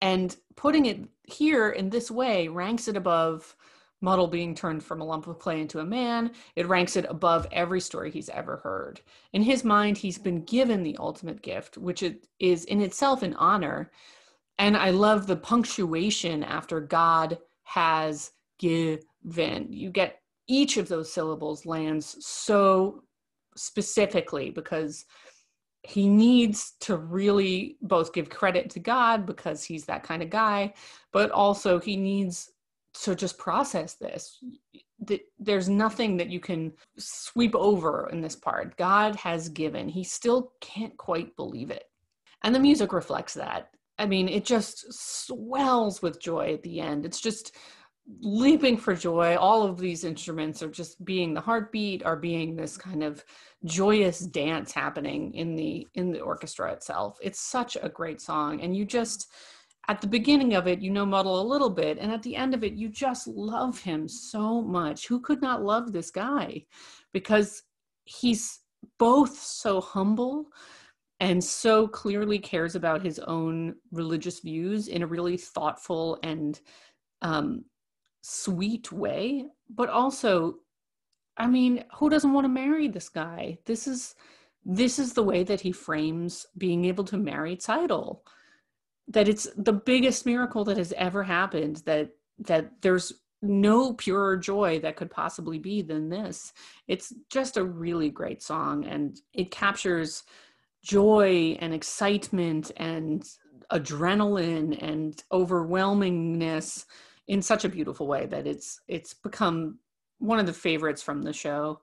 Speaker 2: And putting it here in this way ranks it above Motel being turned from a lump of clay into a man. It ranks it above every story he's ever heard. In his mind, he's been given the ultimate gift, which it is in itself an honor. And I love the punctuation after God has given. You get each of those syllables lands so specifically because he needs to really both give credit to God because he's that kind of guy, but also he needs to just process this. There's nothing that you can sweep over in this part. God has given. He still can't quite believe it. And the music reflects that. I mean, it just swells with joy at the end. It's just leaping for joy. All of these instruments are just being the heartbeat, are being this kind of joyous dance happening in the in the orchestra itself. It's such a great song, and you just at the beginning of it, you know Motel a little bit, and at the end of it, you just love him so much. Who could not love this guy? Because he's both so humble and so clearly cares about his own religious views in a really thoughtful and um, sweet way, but also, I mean, who doesn't want to marry this guy? This is this is the way that he frames being able to marry Tzeitel. That it's the biggest miracle that has ever happened. That that there's no purer joy that could possibly be than this. It's just a really great song, and it captures joy and excitement and adrenaline and overwhelmingness in such a beautiful way that it's it's become one of the favorites from the show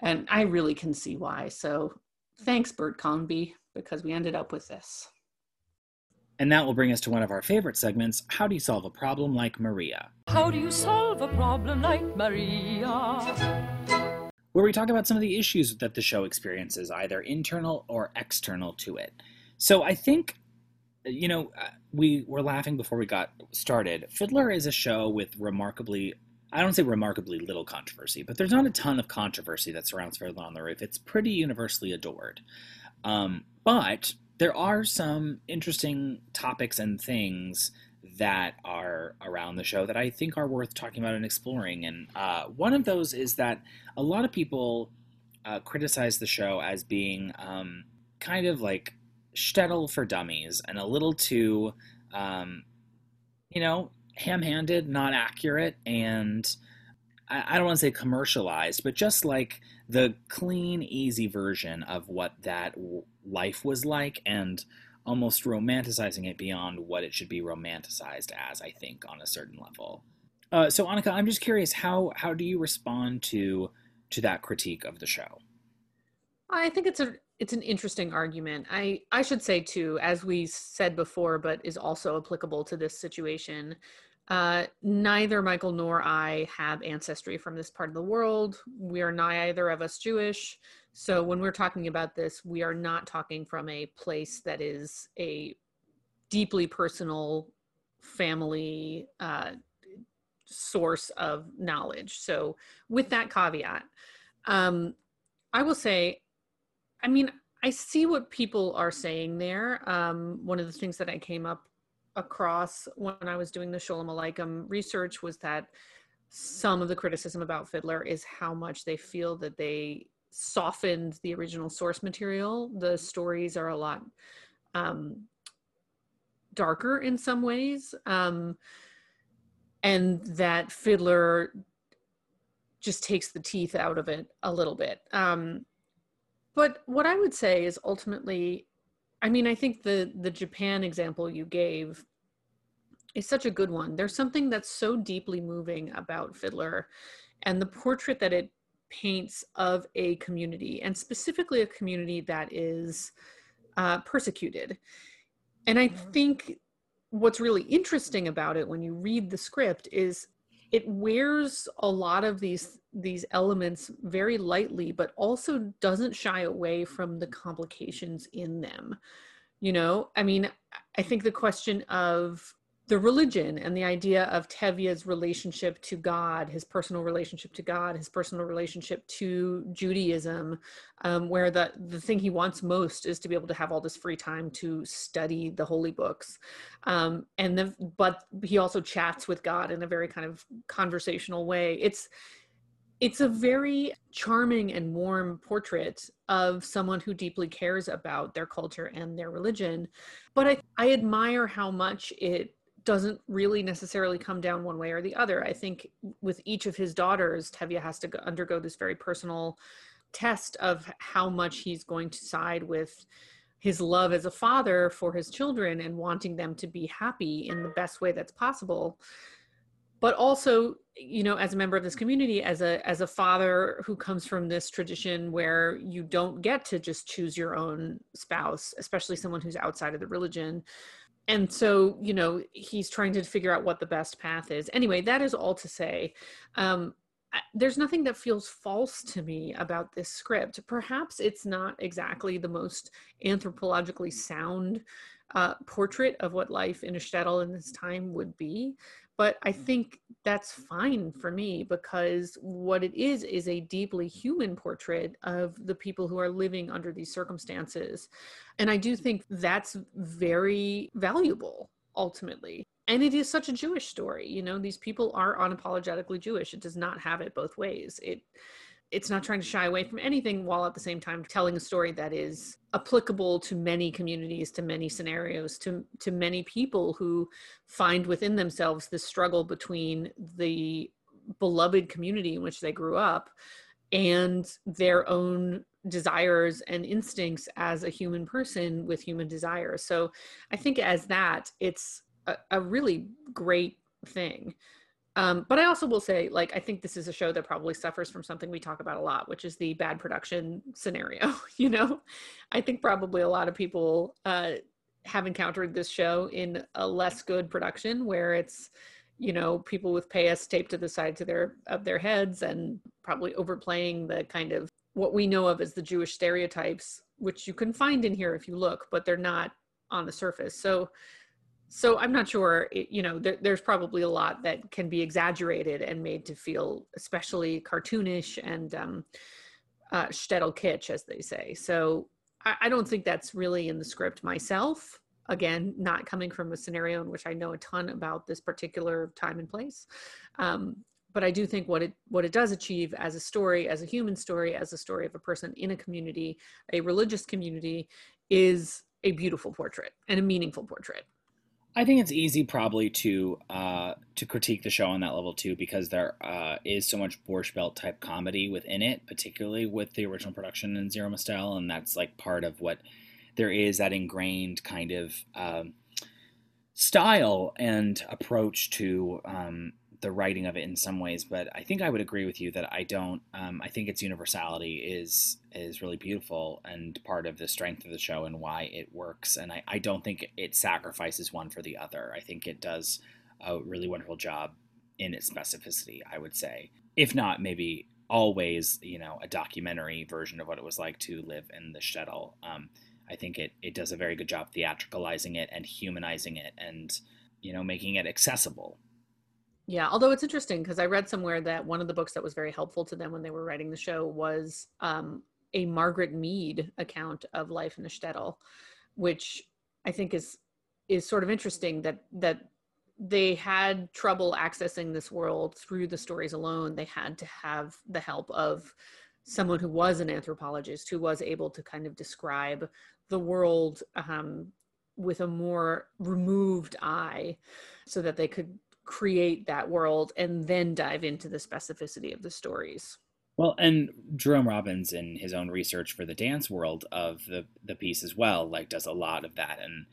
Speaker 2: and i really can see why so thanks bert convy because we ended up with this
Speaker 1: And that will bring us to one of our favorite segments How do you solve a problem like Maria?
Speaker 4: How do you solve a problem like Maria?
Speaker 1: where we talk about some of the issues that the show experiences, either internal or external to it. So I think, you know, uh, we were laughing before we got started. Fiddler is a show with remarkably, I don't say remarkably little controversy, but there's not a ton of controversy that surrounds Fiddler on the Roof. It's pretty universally adored. Um, but there are some interesting topics and things that are around the show that I think are worth talking about and exploring. And uh, one of those is that a lot of people uh, criticize the show as being um, kind of like shtetl for dummies and a little too, um, you know, ham-handed, not accurate, and I, I don't want to say commercialized, but just like the clean, easy version of what that life was like, and almost romanticizing it beyond what it should be romanticized as. I think on a certain level. Uh, so Annika, I'm just curious how how do you respond to to that critique of the show?
Speaker 2: I think it's a it's an interesting argument. I I should say too, as we said before, but is also applicable to this situation. Uh, neither Michael nor I have ancestry from this part of the world. We are neither of us Jewish. So when we're talking about this, we are not talking from a place that is a deeply personal family uh, source of knowledge. So with that caveat, um, I will say, I mean, I see what people are saying there. Um, one of the things that I came up across when I was doing the Sholem Aleichem research was that some of the criticism about Fiddler is how much they feel that they softened the original source material. The stories are a lot um, darker in some ways. Um, and that Fiddler just takes the teeth out of it a little bit. Um, but what I would say is ultimately, I mean, I think the the Japan example you gave is such a good one. There's something that's so deeply moving about Fiddler and the portrait that it paints of a community, and specifically a community that is uh, persecuted. And I think what's really interesting about it when you read the script is it wears a lot of these these elements very lightly but also doesn't shy away from the complications in them. You know i mean i think the question of the religion and the idea of Tevye's relationship to God, his personal relationship to God, his personal relationship to Judaism, um, where the, the thing he wants most is to be able to have all this free time to study the holy books. Um, and the, but he also chats with God in a very kind of conversational way. It's, it's a very charming and warm portrait of someone who deeply cares about their culture and their religion. But I, I admire how much it doesn't really necessarily come down one way or the other. I think with each of his daughters, Tevye has to undergo this very personal test of how much he's going to side with his love as a father for his children and wanting them to be happy in the best way that's possible but also you know as a member of this community as a as a father who comes from this tradition where you don't get to just choose your own spouse especially someone who's outside of the religion and so you know he's trying to figure out what the best path is. Anyway that is all to say um, there's nothing that feels false to me about this script. Perhaps it's not exactly the most anthropologically sound uh, portrait of what life in a shtetl in this time would be but i mm-hmm. think that's fine for me because what it is is a deeply human portrait of the people who are living under these circumstances and I do think that's very valuable ultimately. And it is such a Jewish story. You know, these people are unapologetically Jewish. It does not have it both ways. It it's not trying to shy away from anything while at the same time telling a story that is applicable to many communities to many scenarios to to many people who find within themselves this struggle between the beloved community in which they grew up and their own desires and instincts as a human person with human desires. So I think as that, it's a, a really great thing. Um, but I also will say, like, I think this is a show that probably suffers from something we talk about a lot, which is the bad production scenario. You know, I think probably a lot of people uh, have encountered this show in a less good production where it's, you know, people with payas taped to the side of their of their heads and probably overplaying the kind of what we know of as the Jewish stereotypes, which you can find in here if you look, but they're not on the surface. So so i'm not sure you know there, there's probably a lot that can be exaggerated and made to feel especially cartoonish and um uh kitsch as they say. So I, I don't think that's really in the script myself. Again not coming from a scenario in which i know a ton about this particular time and place. Um but i do think what it what it does achieve as a story as a human story as a story of a person in a community a religious community is a beautiful portrait and a meaningful portrait
Speaker 1: I think it's easy probably to uh, to critique the show on that level too, because there uh, is so much Borscht Belt type comedy within it, particularly with the original production in Zero Mostel, and that's like part of what there is that ingrained kind of um, style and approach to um, the writing of it in some ways. But I think I would agree with you that I don't. Um, I think its universality is is really beautiful and part of the strength of the show and why it works. And I, I don't think it sacrifices one for the other. I think it does a really wonderful job in its specificity. I would say, if not maybe always, you know, a documentary version of what it was like to live in the shtetl. Um, I think it it does a very good job theatricalizing it and humanizing it and you know making it accessible
Speaker 2: Yeah, although it's interesting because I read somewhere that one of the books that was very helpful to them when they were writing the show was um, a Margaret Mead account of life in the shtetl, which I think is is sort of interesting that that they had trouble accessing this world through the stories alone. They had to have the help of someone who was an anthropologist who was able to kind of describe the world um, with a more removed eye so that they could create that world and then dive into the specificity of the stories.
Speaker 1: Well, and Jerome Robbins, in his own research for the dance world of the the piece as well, like does a lot of that. And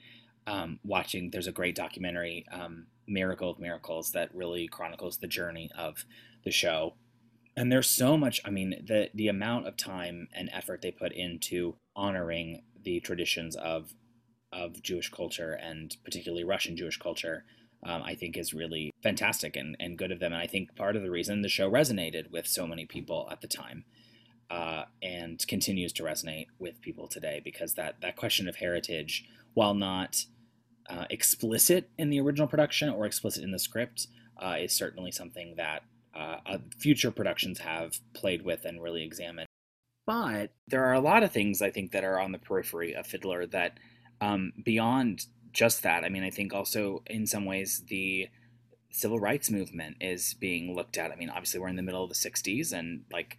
Speaker 1: um, watching, there's a great documentary, um, "Miracle of Miracles," that really chronicles the journey of the show. And there's so much. I mean, the the amount of time and effort they put into honoring the traditions of of Jewish culture and particularly Russian Jewish culture um, I think is really fantastic and, and good of them. And I think part of the reason the show resonated with so many people at the time uh, and continues to resonate with people today because that, that question of heritage, while not uh, explicit in the original production or explicit in the script, uh, is certainly something that uh, uh, future productions have played with and really examined. But there are a lot of things I think that are on the periphery of Fiddler that um, beyond just that. I mean, I think also in some ways the civil rights movement is being looked at. I mean, obviously we're in the middle of the 60s and like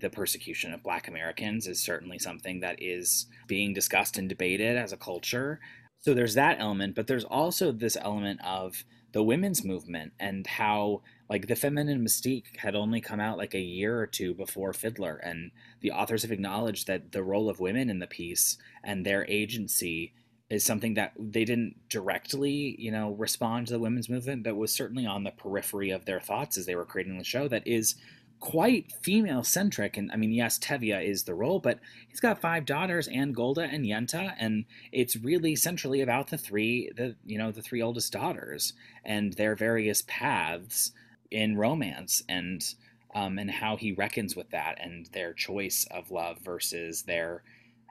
Speaker 1: the persecution of black Americans is certainly something that is being discussed and debated as a culture. So there's that element, but there's also this element of the women's movement and how like the feminine mystique had only come out like a year or two before Fiddler and the authors have acknowledged that the role of women in the piece and their agency is something that they didn't directly, you know, respond to the women's movement, but was certainly on the periphery of their thoughts as they were creating the show. That is quite female centric. And I mean, yes, Tevye is the role, but he's got five daughters and Golde and Yenta, and it's really centrally about the three, the you know, the three oldest daughters and their various paths in romance and um, and how he reckons with that and their choice of love versus their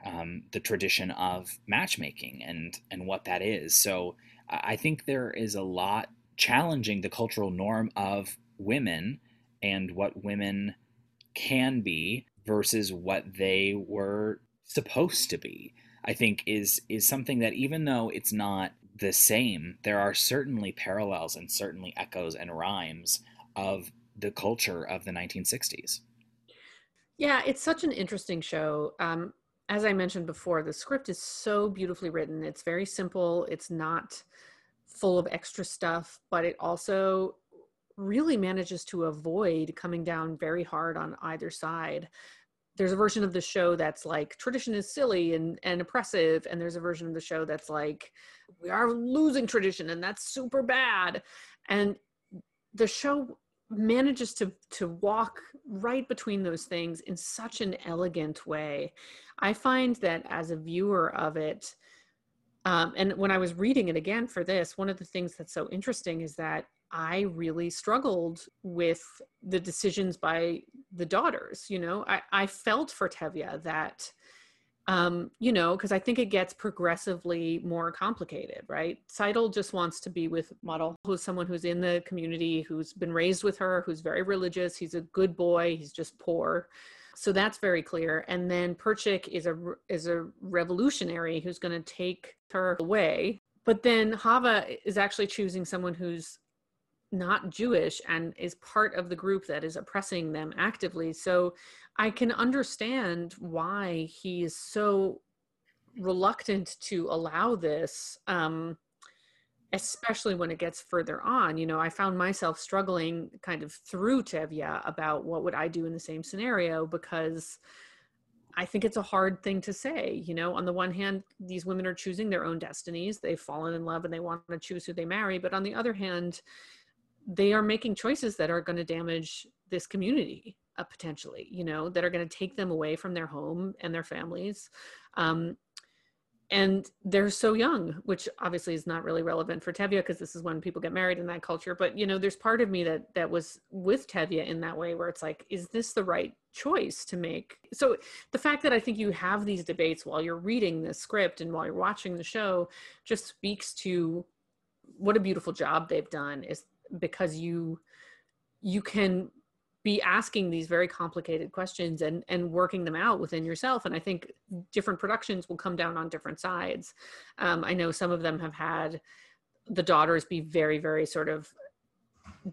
Speaker 1: um, the tradition of matchmaking and and what that is. So I think there is a lot challenging the cultural norm of women and what women can be versus what they were supposed to be i think is is something that even though it's not the same there are certainly parallels and certainly echoes and rhymes of the culture of the 1960s
Speaker 2: Yeah, it's such an interesting show. Um, as I mentioned before, the script is so beautifully written. It's very simple. It's not full of extra stuff, but it also really manages to avoid coming down very hard on either side. There's a version of the show that's like tradition is silly and, and oppressive, and there's a version of the show that's like we are losing tradition and that's super bad. And the show manages to to walk right between those things in such an elegant way. I find that as a viewer of it, um, and when I was reading it again for this, one of the things that's so interesting is that I really struggled with the decisions by the daughters. You know, I, I felt for Tevye that, um, you know, because I think it gets progressively more complicated, right? Tzeitel just wants to be with Motel, who's someone who's in the community, who's been raised with her, who's very religious. He's a good boy. He's just poor. So that's very clear. And then Perchik is a is a revolutionary who's going to take her away. But then Hava is actually choosing someone who's not Jewish and is part of the group that is oppressing them actively. So I can understand why he is so reluctant to allow this, um, especially when it gets further on. You know, I found myself struggling kind of through Tevye about what would I do in the same scenario because I think it's a hard thing to say. You know, on the one hand, these women are choosing their own destinies. They've fallen in love and they want to choose who they marry. But on the other hand, they are making choices that are going to damage this community uh, potentially, you know, that are going to take them away from their home and their families. Um, and they're so young, which obviously is not really relevant for Tevye because this is when people get married in that culture. But you know, there's part of me that that was with Tevye in that way, where it's like, is this the right choice to make? So the fact that I think you have these debates while you're reading the script and while you're watching the show just speaks to what a beautiful job they've done. Is because you you can be asking these very complicated questions and and working them out within yourself. And i think different productions will come down on different sides. Um, i know some of them have had the daughters be very very sort of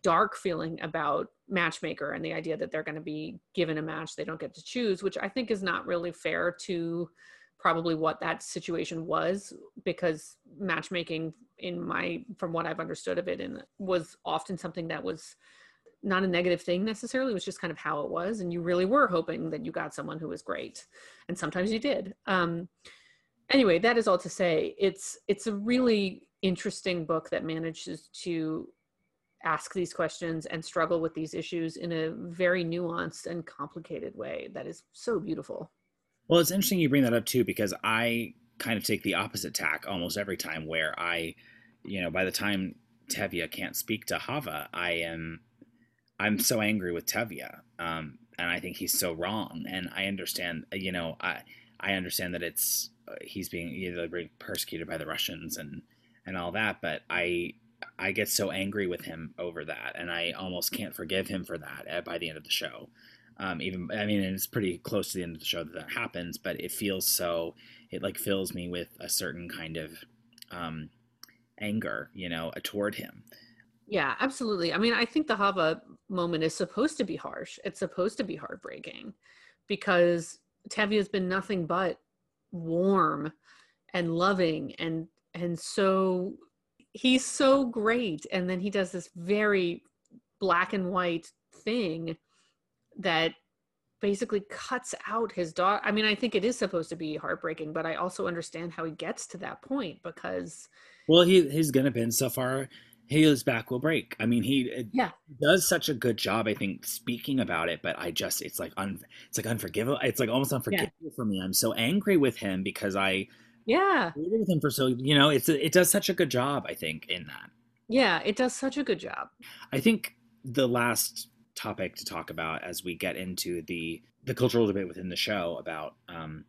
Speaker 2: dark feeling about matchmaker and the idea that they're going to be given a match they don't get to choose which i think is not really fair to probably what that situation was because matchmaking in my from what i've understood of it and was often something that was not a negative thing necessarily it was just kind of how it was and you really were hoping that you got someone who was great and sometimes you did. Um anyway that is all to say it's it's a really interesting book that manages to ask these questions and struggle with these issues in a very nuanced and complicated way that is so beautiful.
Speaker 1: Well, it's interesting you bring that up too, because I kind of take the opposite tack almost every time where I, you know, by the time Tevye can't speak to Hava, I am, I'm so angry with Tevye. Um, and I think he's so wrong. And I understand, you know, I, I understand that it's, uh, he's being being persecuted by the Russians and, and all that, but I, I get so angry with him over that. And I almost can't forgive him for that by the end of the show. Um, even I mean, it's pretty close to the end of the show that that happens, but it feels so. It like fills me with a certain kind of um, anger, you know, toward him.
Speaker 2: Yeah, absolutely. I mean, I think the Hava moment is supposed to be harsh. It's supposed to be heartbreaking because Tevye has been nothing but warm and loving and and so he's so great and then he does this very black and white thing that basically cuts out his dog. I mean, I think it is supposed to be heartbreaking, but I also understand how he gets to that point because
Speaker 1: Well, he he's gonna been so far. His back will break. I mean, he
Speaker 2: Yeah.
Speaker 1: does such a good job, I think, speaking about it. But I just, it's like un, it's like unforgivable. It's like almost unforgivable for me. I'm so angry with him because I
Speaker 2: Yeah.
Speaker 1: with him for so, you know, it's it does such a good job. I think in that.
Speaker 2: Yeah. It does such a good job.
Speaker 1: I think the last topic to talk about as we get into the the cultural debate within the show about um,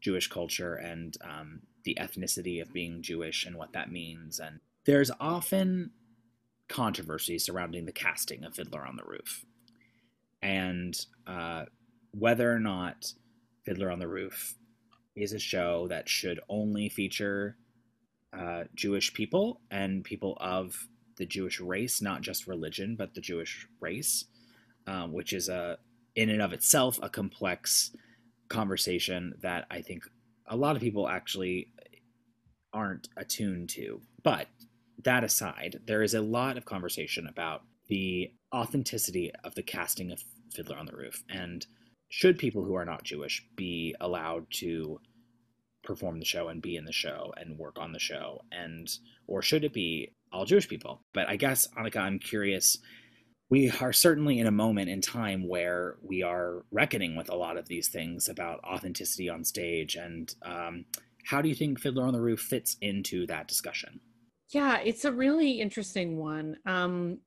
Speaker 1: Jewish culture and um, the ethnicity of being Jewish and what that means, and there's often controversy surrounding the casting of Fiddler on the Roof, and uh, whether or not Fiddler on the Roof is a show that should only feature uh, Jewish people and people of the Jewish race, not just religion, but the Jewish race, um, which is a in and of itself a complex conversation that I think a lot of people actually aren't attuned to. But that aside, there is a lot of conversation about the authenticity of the casting of Fiddler on the Roof and should people who are not Jewish be allowed to perform the show and be in the show and work on the show and or should it be all Jewish people? But I guess Annika, I'm curious. We are certainly in a moment in time where we are reckoning with a lot of these things about authenticity on stage. And um, how do you think Fiddler on the Roof fits into that discussion?
Speaker 2: Yeah, it's a really interesting one. Um,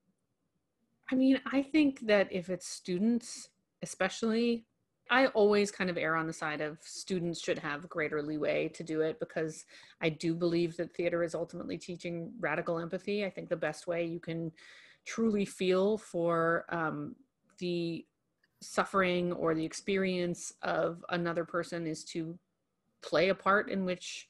Speaker 2: I mean, I think that if it's students, especially, I always kind of err on the side of students should have greater leeway to do it because I do believe that theater is ultimately teaching radical empathy. I think the best way you can truly feel for um, the suffering or the experience of another person is to play a part in which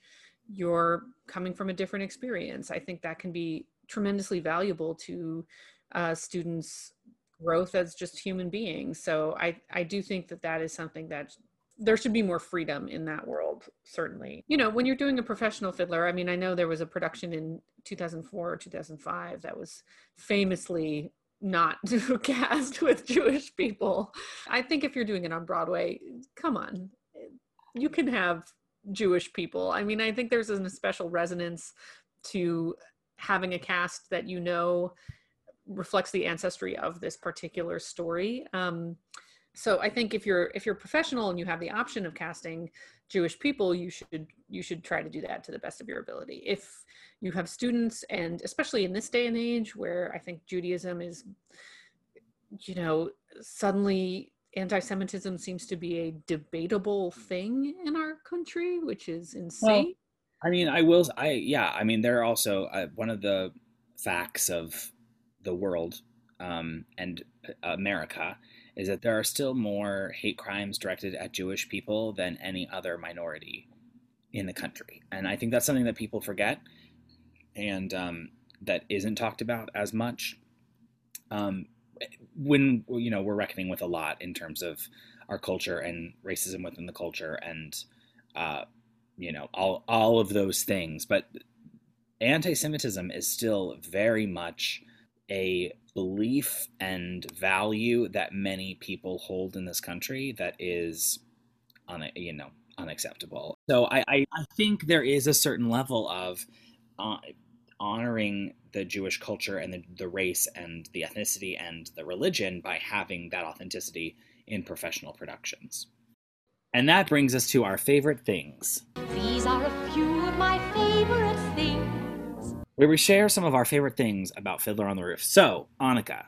Speaker 2: you're coming from a different experience. I think that can be tremendously valuable to uh, students' growth as just human beings. So I, I do think that that is something that there should be more freedom in that world, certainly. You know, when you're doing a professional fiddler, I mean, I know there was a production in 2004 or 2005 that was famously not cast with Jewish people. I think if you're doing it on Broadway, come on, you can have Jewish people. I mean, I think there's an special resonance to having a cast that you know reflects the ancestry of this particular story. Um, so I think if you're if you're professional and you have the option of casting Jewish people, you should you should try to do that to the best of your ability. If you have students, and especially in this day and age where I think Judaism is, you know, suddenly anti-Semitism seems to be a debatable thing in our country, which is insane.
Speaker 1: I mean, I will. I yeah. I mean, there are also uh, one of the facts of the world um, and America is that there are still more hate crimes directed at Jewish people than any other minority in the country, and I think that's something that people forget, and um, that isn't talked about as much. Um, when you know we're reckoning with a lot in terms of our culture and racism within the culture and uh, you know all all of those things. But anti-semitism is still very much a belief and value that many people hold in this country that is on you know unacceptable. So I, I i think there is a certain level of uh, honoring the jewish culture and the, the race and the ethnicity and the religion by having that authenticity in professional productions and that brings us to our favorite things
Speaker 4: These are a few of my favorite things.
Speaker 1: where we share some of our favorite things about Fiddler on the Roof. So, Annika,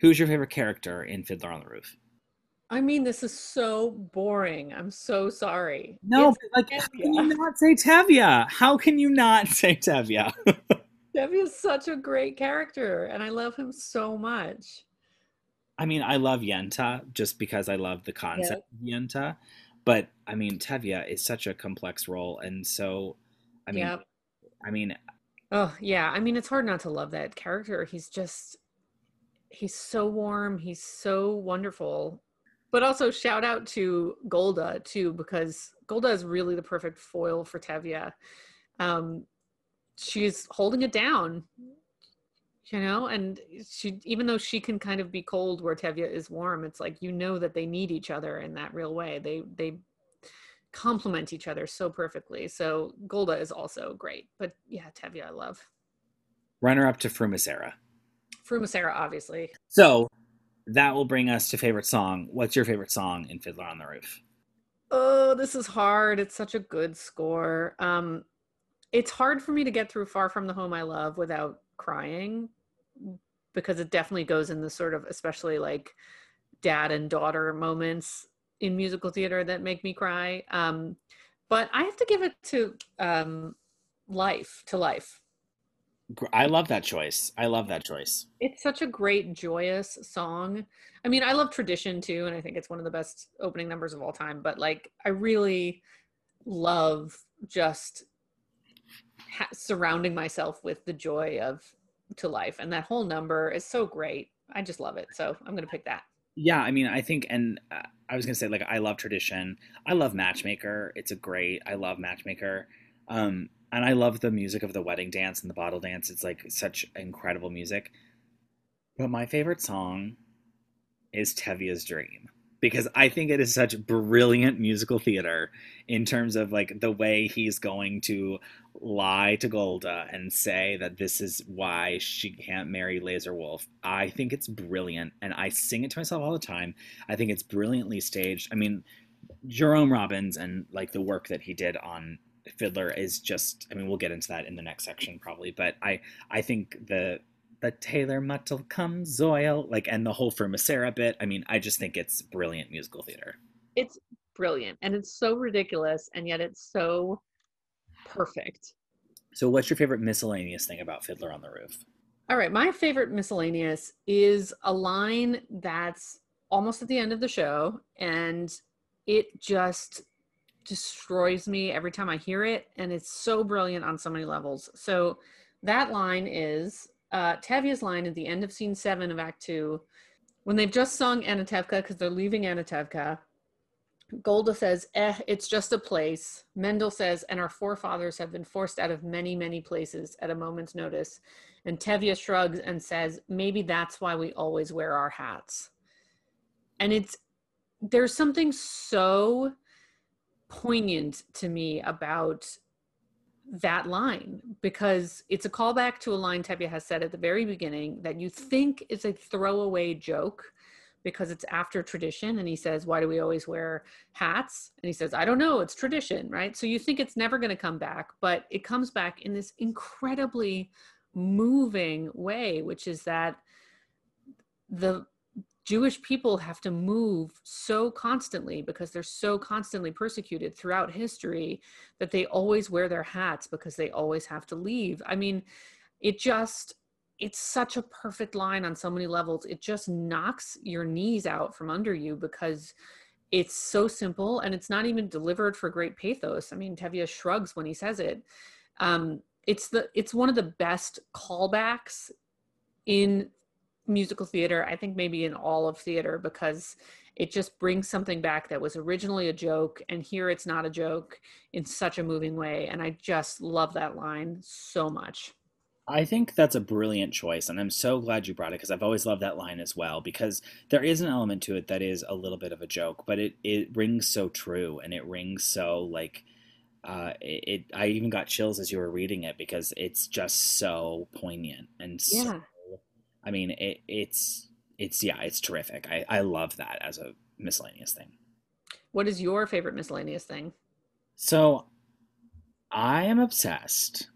Speaker 1: who's your favorite character in Fiddler on the Roof?
Speaker 2: I mean, this is so boring. I'm so sorry.
Speaker 1: No,
Speaker 2: It's
Speaker 1: but, like, how can you not say Tevye? How can you not say Tevye?
Speaker 2: Tevye is such a great character, and I love him so much.
Speaker 1: I mean, I love Yenta just because I love the concept of Yenta, but I mean, Tevye is such a complex role, and so, I mean,
Speaker 2: Yep.
Speaker 1: I mean,
Speaker 2: Oh, yeah. I mean, it's hard not to love that character. He's just, he's so warm. He's so wonderful. But also, shout out to Golde, too, because Golde is really the perfect foil for Tevye. Um, she's holding it down, you know, and she, even though she can kind of be cold where Tevye is warm, it's like you know that they need each other in that real way. They, they, complement each other so perfectly. So Golde is also great. But yeah, Tevye I love.
Speaker 1: Runner up to Fruma-Sarah.
Speaker 2: Fruma-Sarah, obviously.
Speaker 1: So that will bring us to favorite song. What's your favorite song in Fiddler on the Roof?
Speaker 2: Oh, this is hard. It's such a good score. Um, it's hard for me to get through Far From the Home I Love without crying because it definitely goes in the sort of, especially like dad and daughter moments in musical theater that make me cry. Um, but I have to give it to um, Life, to Life.
Speaker 1: I love that choice. I love that choice.
Speaker 2: It's such a great, joyous song. I mean, I love tradition too, and I think it's one of the best opening numbers of all time. But like, I really love just ha- surrounding myself with the joy of to life, and that whole number is so great. I just love it. So I'm gonna pick that.
Speaker 1: Yeah, I mean, I think, and uh, I was gonna say, like, I love tradition. I love Matchmaker. It's a great. I love Matchmaker, um, and I love the music of the wedding dance and the bottle dance. It's like such incredible music. But my favorite song is Tevye's Dream because I think it is such brilliant musical theater in terms of like the way he's going to lie to Golde and say that this is why she can't marry Lazar Wolf. I think it's brilliant and I sing it to myself all the time. I think it's brilliantly staged. I mean, Jerome Robbins and like the work that he did on Fiddler is just I mean, we'll get into that in the next section probably, but I I think the the tailor Motel Kamzoil, like and the whole Fruma-Sarah bit. I mean, I just think it's brilliant musical theater.
Speaker 2: It's brilliant, and it's so ridiculous, and yet it's so perfect.
Speaker 1: So, what's your favorite miscellaneous thing about Fiddler on the Roof?
Speaker 2: All right, my favorite miscellaneous is a line that's almost at the end of the show, and it just destroys me every time I hear it, and it's so brilliant on so many levels. So that line is uh, Tevye's line at the end of scene seven of Act Two, when they've just sung Anatevka because they're leaving Anatevka. Golde says, "Eh, it's just a place." Mendel says, "And our forefathers have been forced out of many, many places at a moment's notice." And Tevye shrugs and says, "Maybe that's why we always wear our hats." And it's there's something so poignant to me about that line because it's a callback to a line Tevye has said at the very beginning that you think is a throwaway joke because it's after tradition and he says why do we always wear hats? And he says i don't know it's tradition right? So you think it's never going to come back but it comes back in this incredibly moving way which is that the Jewish people have to move so constantly because they're so constantly persecuted throughout history that they always wear their hats because they always have to leave. I mean, it just it's such a perfect line on so many levels. It just knocks your knees out from under you because it's so simple and it's not even delivered for great pathos. I mean, Tevye shrugs when he says it. Um, it's the it's one of the best callbacks in musical theater i think maybe in all of theater because it just brings something back that was originally a joke and here it's not a joke in such a moving way and i just love that line so much
Speaker 1: I think that's a brilliant choice, and I'm so glad you brought it because I've always loved that line as well. Because there is an element to it that is a little bit of a joke, but it it rings so true, and it rings so like uh, it. I even got chills as you were reading it because it's just so poignant and so
Speaker 2: yeah
Speaker 1: I mean, it, it's it's yeah, it's terrific. I I love that as a miscellaneous thing.
Speaker 2: what is your favorite miscellaneous thing
Speaker 1: So, I am obsessed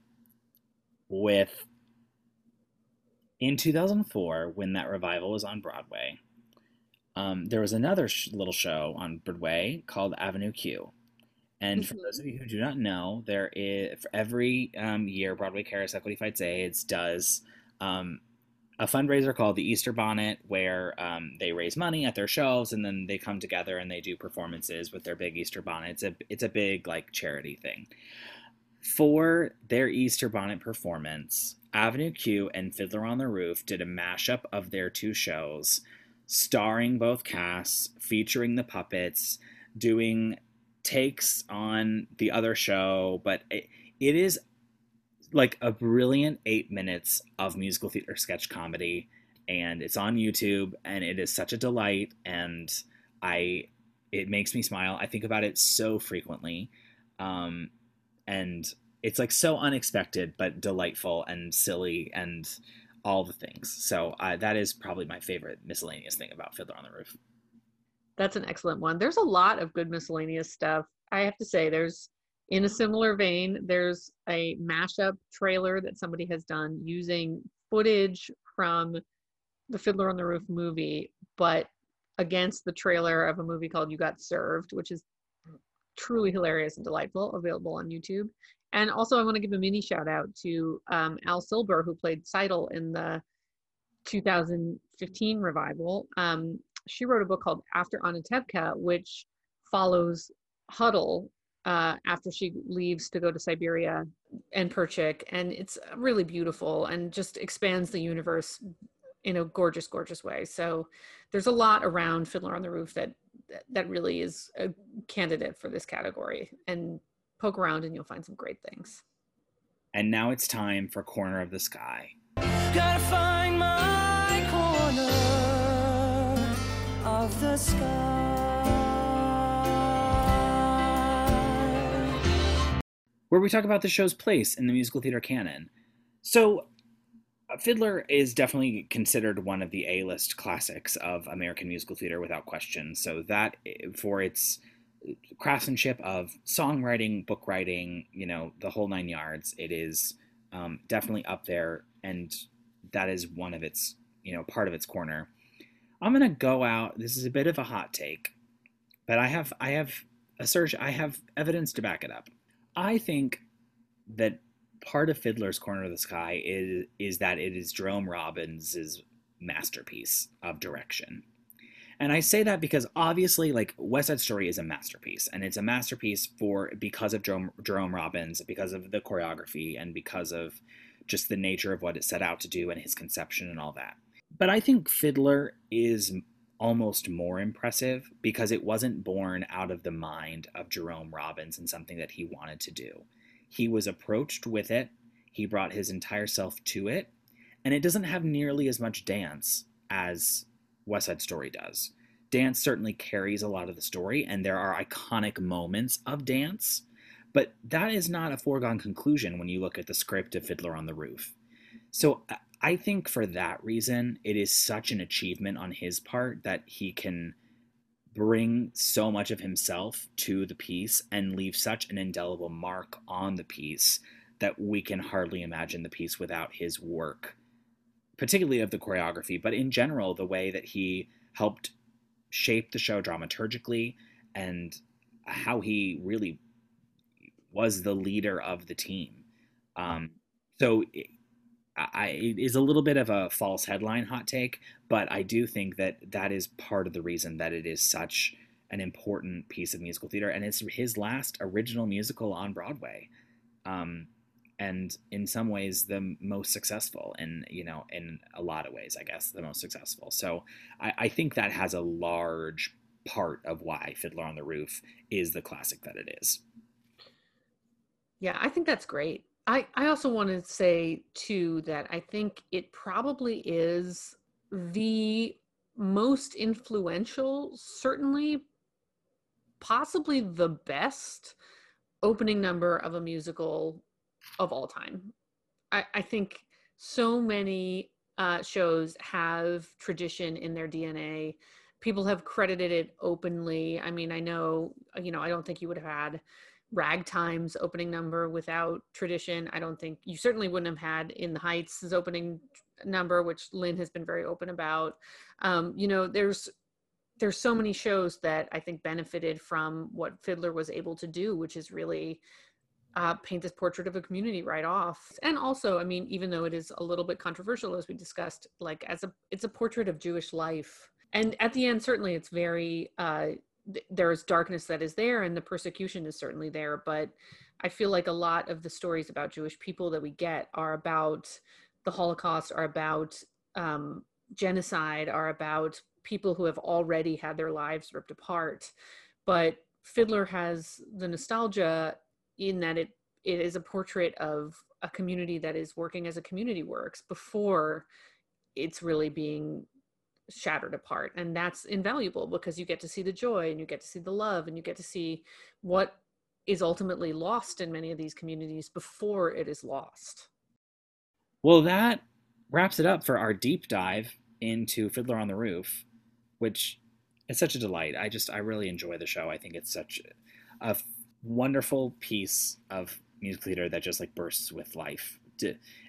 Speaker 1: with in 2004 when that revival was on Broadway. Um, there was another sh- little show on Broadway called Avenue Q. And for
Speaker 2: Mhm.
Speaker 1: those of you who do not know, there is for every um, year Broadway Cares Equity Fights AIDS does um, a fundraiser called the Easter Bonnet, where um, they raise money at their shows and then they come together and they do performances with their big Easter bonnet. It's a it's a big like charity thing. For their Easter bonnet performance, Avenue Q and Fiddler on the Roof did a mashup of their two shows, starring both casts, featuring the puppets, doing takes on the other show, but it, it is like a brilliant eight minutes of musical theater sketch comedy and it's on youtube and it is such a delight and i it makes me smile i think about it so frequently um and it's like so unexpected but delightful and silly and all the things. So uh, that is probably my favorite miscellaneous thing about Fiddler on the Roof.
Speaker 2: That's an excellent one. There's a lot of good miscellaneous stuff. I have to say, there's in a similar vein, there's a mashup trailer that somebody has done using footage from the Fiddler on the Roof movie, but against the trailer of a movie called You Got Served, which is truly hilarious and delightful, available on YouTube. And also, I want to give a mini shout out to um, Al Silber, who played Tzeitel in the 2015 revival. Um, she wrote a book called After Anatevka, which follows Hodel uh, after she leaves to go to Siberia and Perchik. And it's really beautiful and just expands the universe in a gorgeous, gorgeous way. So there's a lot around Fiddler on the Roof that that really is a candidate for this category. And poke around and you'll find some great things.
Speaker 1: And now it's time for Corner of the Sky.
Speaker 5: Gotta find my corner of the sky.
Speaker 1: Where we talk about the show's place in the musical theater canon. So, uh, Fiddler is definitely considered one of the A-list classics of American musical theater without question. So that eh, for its craftsmanship of songwriting, book writing, you know, the whole nine yards, it is um, definitely up there, and that is one of its, you know, part of its corner. I'm gonna go out. This is a bit of a hot take, but I have I have a search. I have evidence to back it up. I think that part of Fiddler's Corner of the Sky is is that it is Jerome Robbins' masterpiece of direction. And I say that because obviously, like West Side Story is a masterpiece, and it's a masterpiece for because of Jerome, Jerome Robbins, because of the choreography, and because of just the nature of what it set out to do and his conception and all that. But I think Fiddler is almost more impressive because it wasn't born out of the mind of Jerome Robbins and something that he wanted to do. He was approached with it, he brought his entire self to it, and it doesn't have nearly as much dance as West Side Story does. Dance certainly carries a lot of the story, and there are iconic moments of dance, but that is not a foregone conclusion when you look at the script of Fiddler on the Roof. So uh, I think for that reason, it is such an achievement on his part that he can bring so much of himself to the piece and leave such an indelible mark on the piece that we can hardly imagine the piece without his work particularly of the choreography, but in general, the way that he helped shape the show dramaturgically and how he really was the leader of the team. Um, so I, it is a little bit of a false headline hot take, but I do think that that is part of the reason that it is such an important piece of musical theater, and it's his last original musical on Broadway. Um, and in some ways the most successful and you know in a lot of ways i guess the most successful. So I, I, think that has a large part of why fiddler on the roof is the classic that it is.
Speaker 2: Yeah i think that's great i i also want to say too that i think it probably is the most influential certainly possibly the best opening number of a musical of all time. I, I think so many uh, shows have tradition in their DNA. People have credited it openly. I mean, I know, you know, I don't think you would have had Ragtime's opening number without tradition. I don't think you certainly wouldn't have had In the Heights' opening number, which Lin has been very open about. Um, you know, there's there's so many shows that I think benefited from what Fiddler was able to do, which is really uh, paint this portrait of a community right off. And also, I mean, even though it is a little bit controversial, as we discussed, like as a, it's a portrait of Jewish life. And at the end, certainly it's very, uh, th- there is darkness that is there and the persecution is certainly there. But I feel like a lot of the stories about Jewish people that we get are about the Holocaust, are about um, genocide, are about people who have already had their lives ripped apart. But Fiddler has the nostalgia in that it it is a portrait of a community that is working as a community works before it's really being shattered apart and that's invaluable because you get to see the joy and you get to see the love and you get to see what is ultimately lost in many of these communities before it is lost.
Speaker 1: Well, that wraps it up for our deep dive into Fiddler on the Roof, which is such a delight. I just, I really enjoy the show. I think it's such a wonderful piece of music theater that just like bursts with life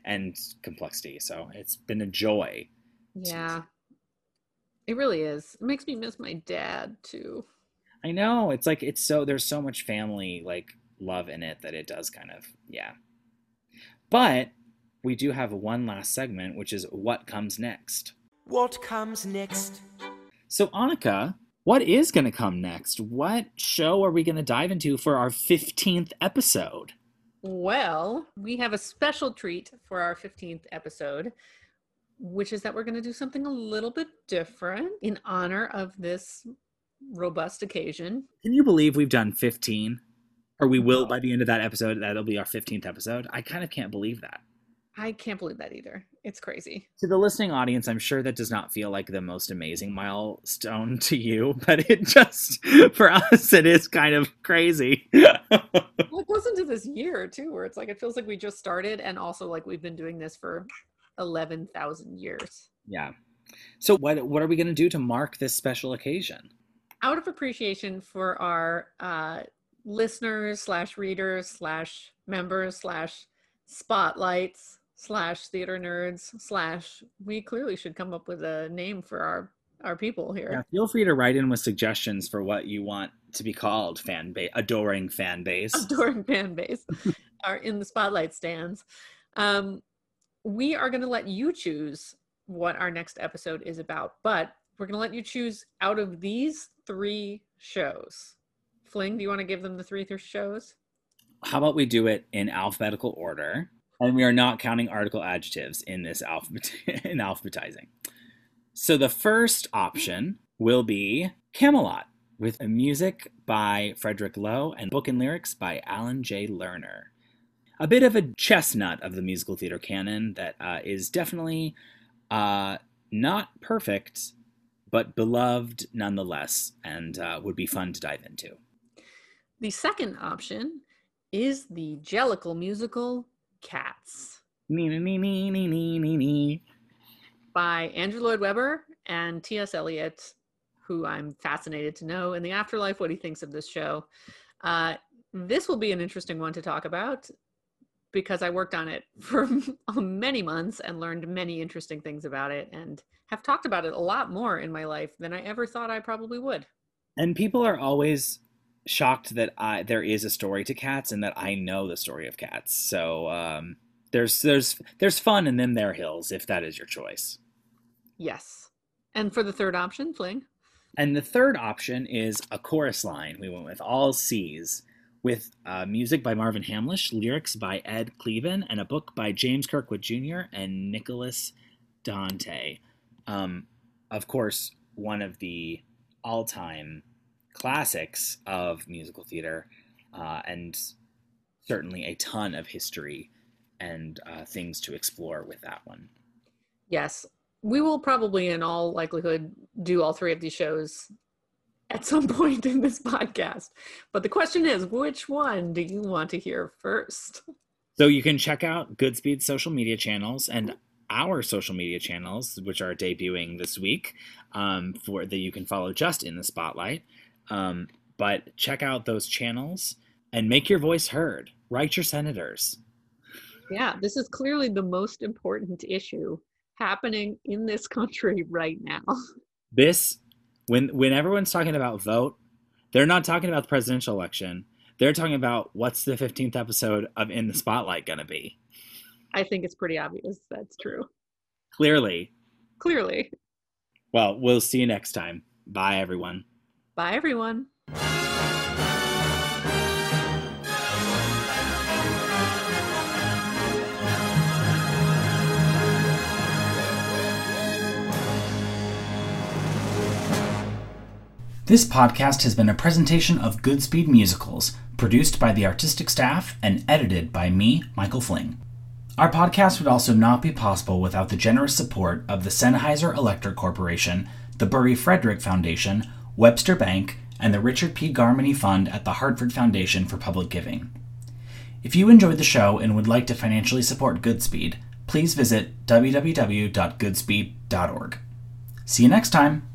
Speaker 1: and complexity. So it's been a joy.
Speaker 2: Yeah. It really is. It makes me miss my dad too.
Speaker 1: I know. It's like it's so there's so much family like love in it that it does kind of yeah. But we do have one last segment, which is what comes next.
Speaker 5: What comes next?
Speaker 1: So Annika, what is going to come next? What show are we going to dive into for our 15th episode?
Speaker 2: Well, we have a special treat for our 15th episode, which is that we're going to do something a little bit different in honor of this robust occasion.
Speaker 1: Can you believe we've done 15? Or we will by the end of that episode, that'll be our 15th episode. I kind of can't believe that.
Speaker 2: I can't believe that either. It's crazy.
Speaker 1: To the listening audience, I'm sure that does not feel like the most amazing milestone to you, but it just, for us, it is kind of crazy.
Speaker 2: well, it goes into this year too, where it's like, it feels like we just started and also like we've been doing this for 11,000 years.
Speaker 1: Yeah. So, what, what are we going to do to mark this special occasion?
Speaker 2: Out of appreciation for our uh, listeners slash readers slash members slash spotlights slash theater nerds slash we clearly should come up with a name for our our people here
Speaker 1: yeah, feel free to write in with suggestions for what you want to be called fan base adoring fan base
Speaker 2: adoring fan base are in the spotlight stands um, we are going to let you choose what our next episode is about but we're going to let you choose out of these three shows fling do you want to give them the three shows
Speaker 1: how about we do it in alphabetical order and we are not counting article adjectives in this alphabet in alphabetizing. So the first option will be Camelot with music by Frederick Loewe and book and lyrics by Alan J. Lerner. A bit of a chestnut of the musical theater canon that uh, is definitely uh, not perfect, but beloved nonetheless, and uh, would be fun to dive into.
Speaker 2: The second option is the Jellicle musical Cats.
Speaker 1: Me me me me me me me
Speaker 2: By Andrew Lloyd Webber and T.S. Eliot, who I'm fascinated to know in the afterlife what he thinks of this show. Uh, this will be an interesting one to talk about because I worked on it for many months and learned many interesting things about it and have talked about it a lot more in my life than I ever thought I probably would.
Speaker 1: And people are always shocked that I there is a story to cats and that I know the story of cats. So um, there's there's there's fun in them there hills if that is your choice.
Speaker 2: Yes. And for the third option, Fling.
Speaker 1: And the third option is a chorus line. We went with all C's with uh, music by Marvin Hamlisch, lyrics by Ed Kleban, and a book by James Kirkwood Jr. and Nicholas Dante. Um, of course, one of the all-time classics of musical theater uh, and certainly a ton of history and uh, things to explore with that one.
Speaker 2: Yes, we will probably, in all likelihood, do all three of these shows at some point in this podcast. But the question is, which one do you want to hear first?
Speaker 1: So you can check out Goodspeed's social media channels and our social media channels, which are debuting this week, um, for that you can follow just in the spotlight. Um, but check out those channels and make your voice heard. Write your senators.
Speaker 2: Yeah, this is clearly the most important issue happening in this country right now.
Speaker 1: This, when when everyone's talking about vote, they're not talking about the presidential election. They're talking about what's the 15th episode of In the Spotlight going to be.
Speaker 2: I think it's pretty obvious that's true.
Speaker 1: Clearly.
Speaker 2: Clearly.
Speaker 1: Well, we'll see you next time. Bye, everyone.
Speaker 2: Bye, everyone.
Speaker 1: This podcast has been a presentation of Goodspeed Musicals, produced by the artistic staff and edited by me, Michael Fling. Our podcast would also not be possible without the generous support of the Sennheiser Electric Corporation, the Bury Frederick Foundation, Webster Bank, and the Richard P. Garmany Fund at the Hartford Foundation for Public Giving. If you enjoyed the show and would like to financially support Goodspeed, please visit www.goodspeed.org. See you next time!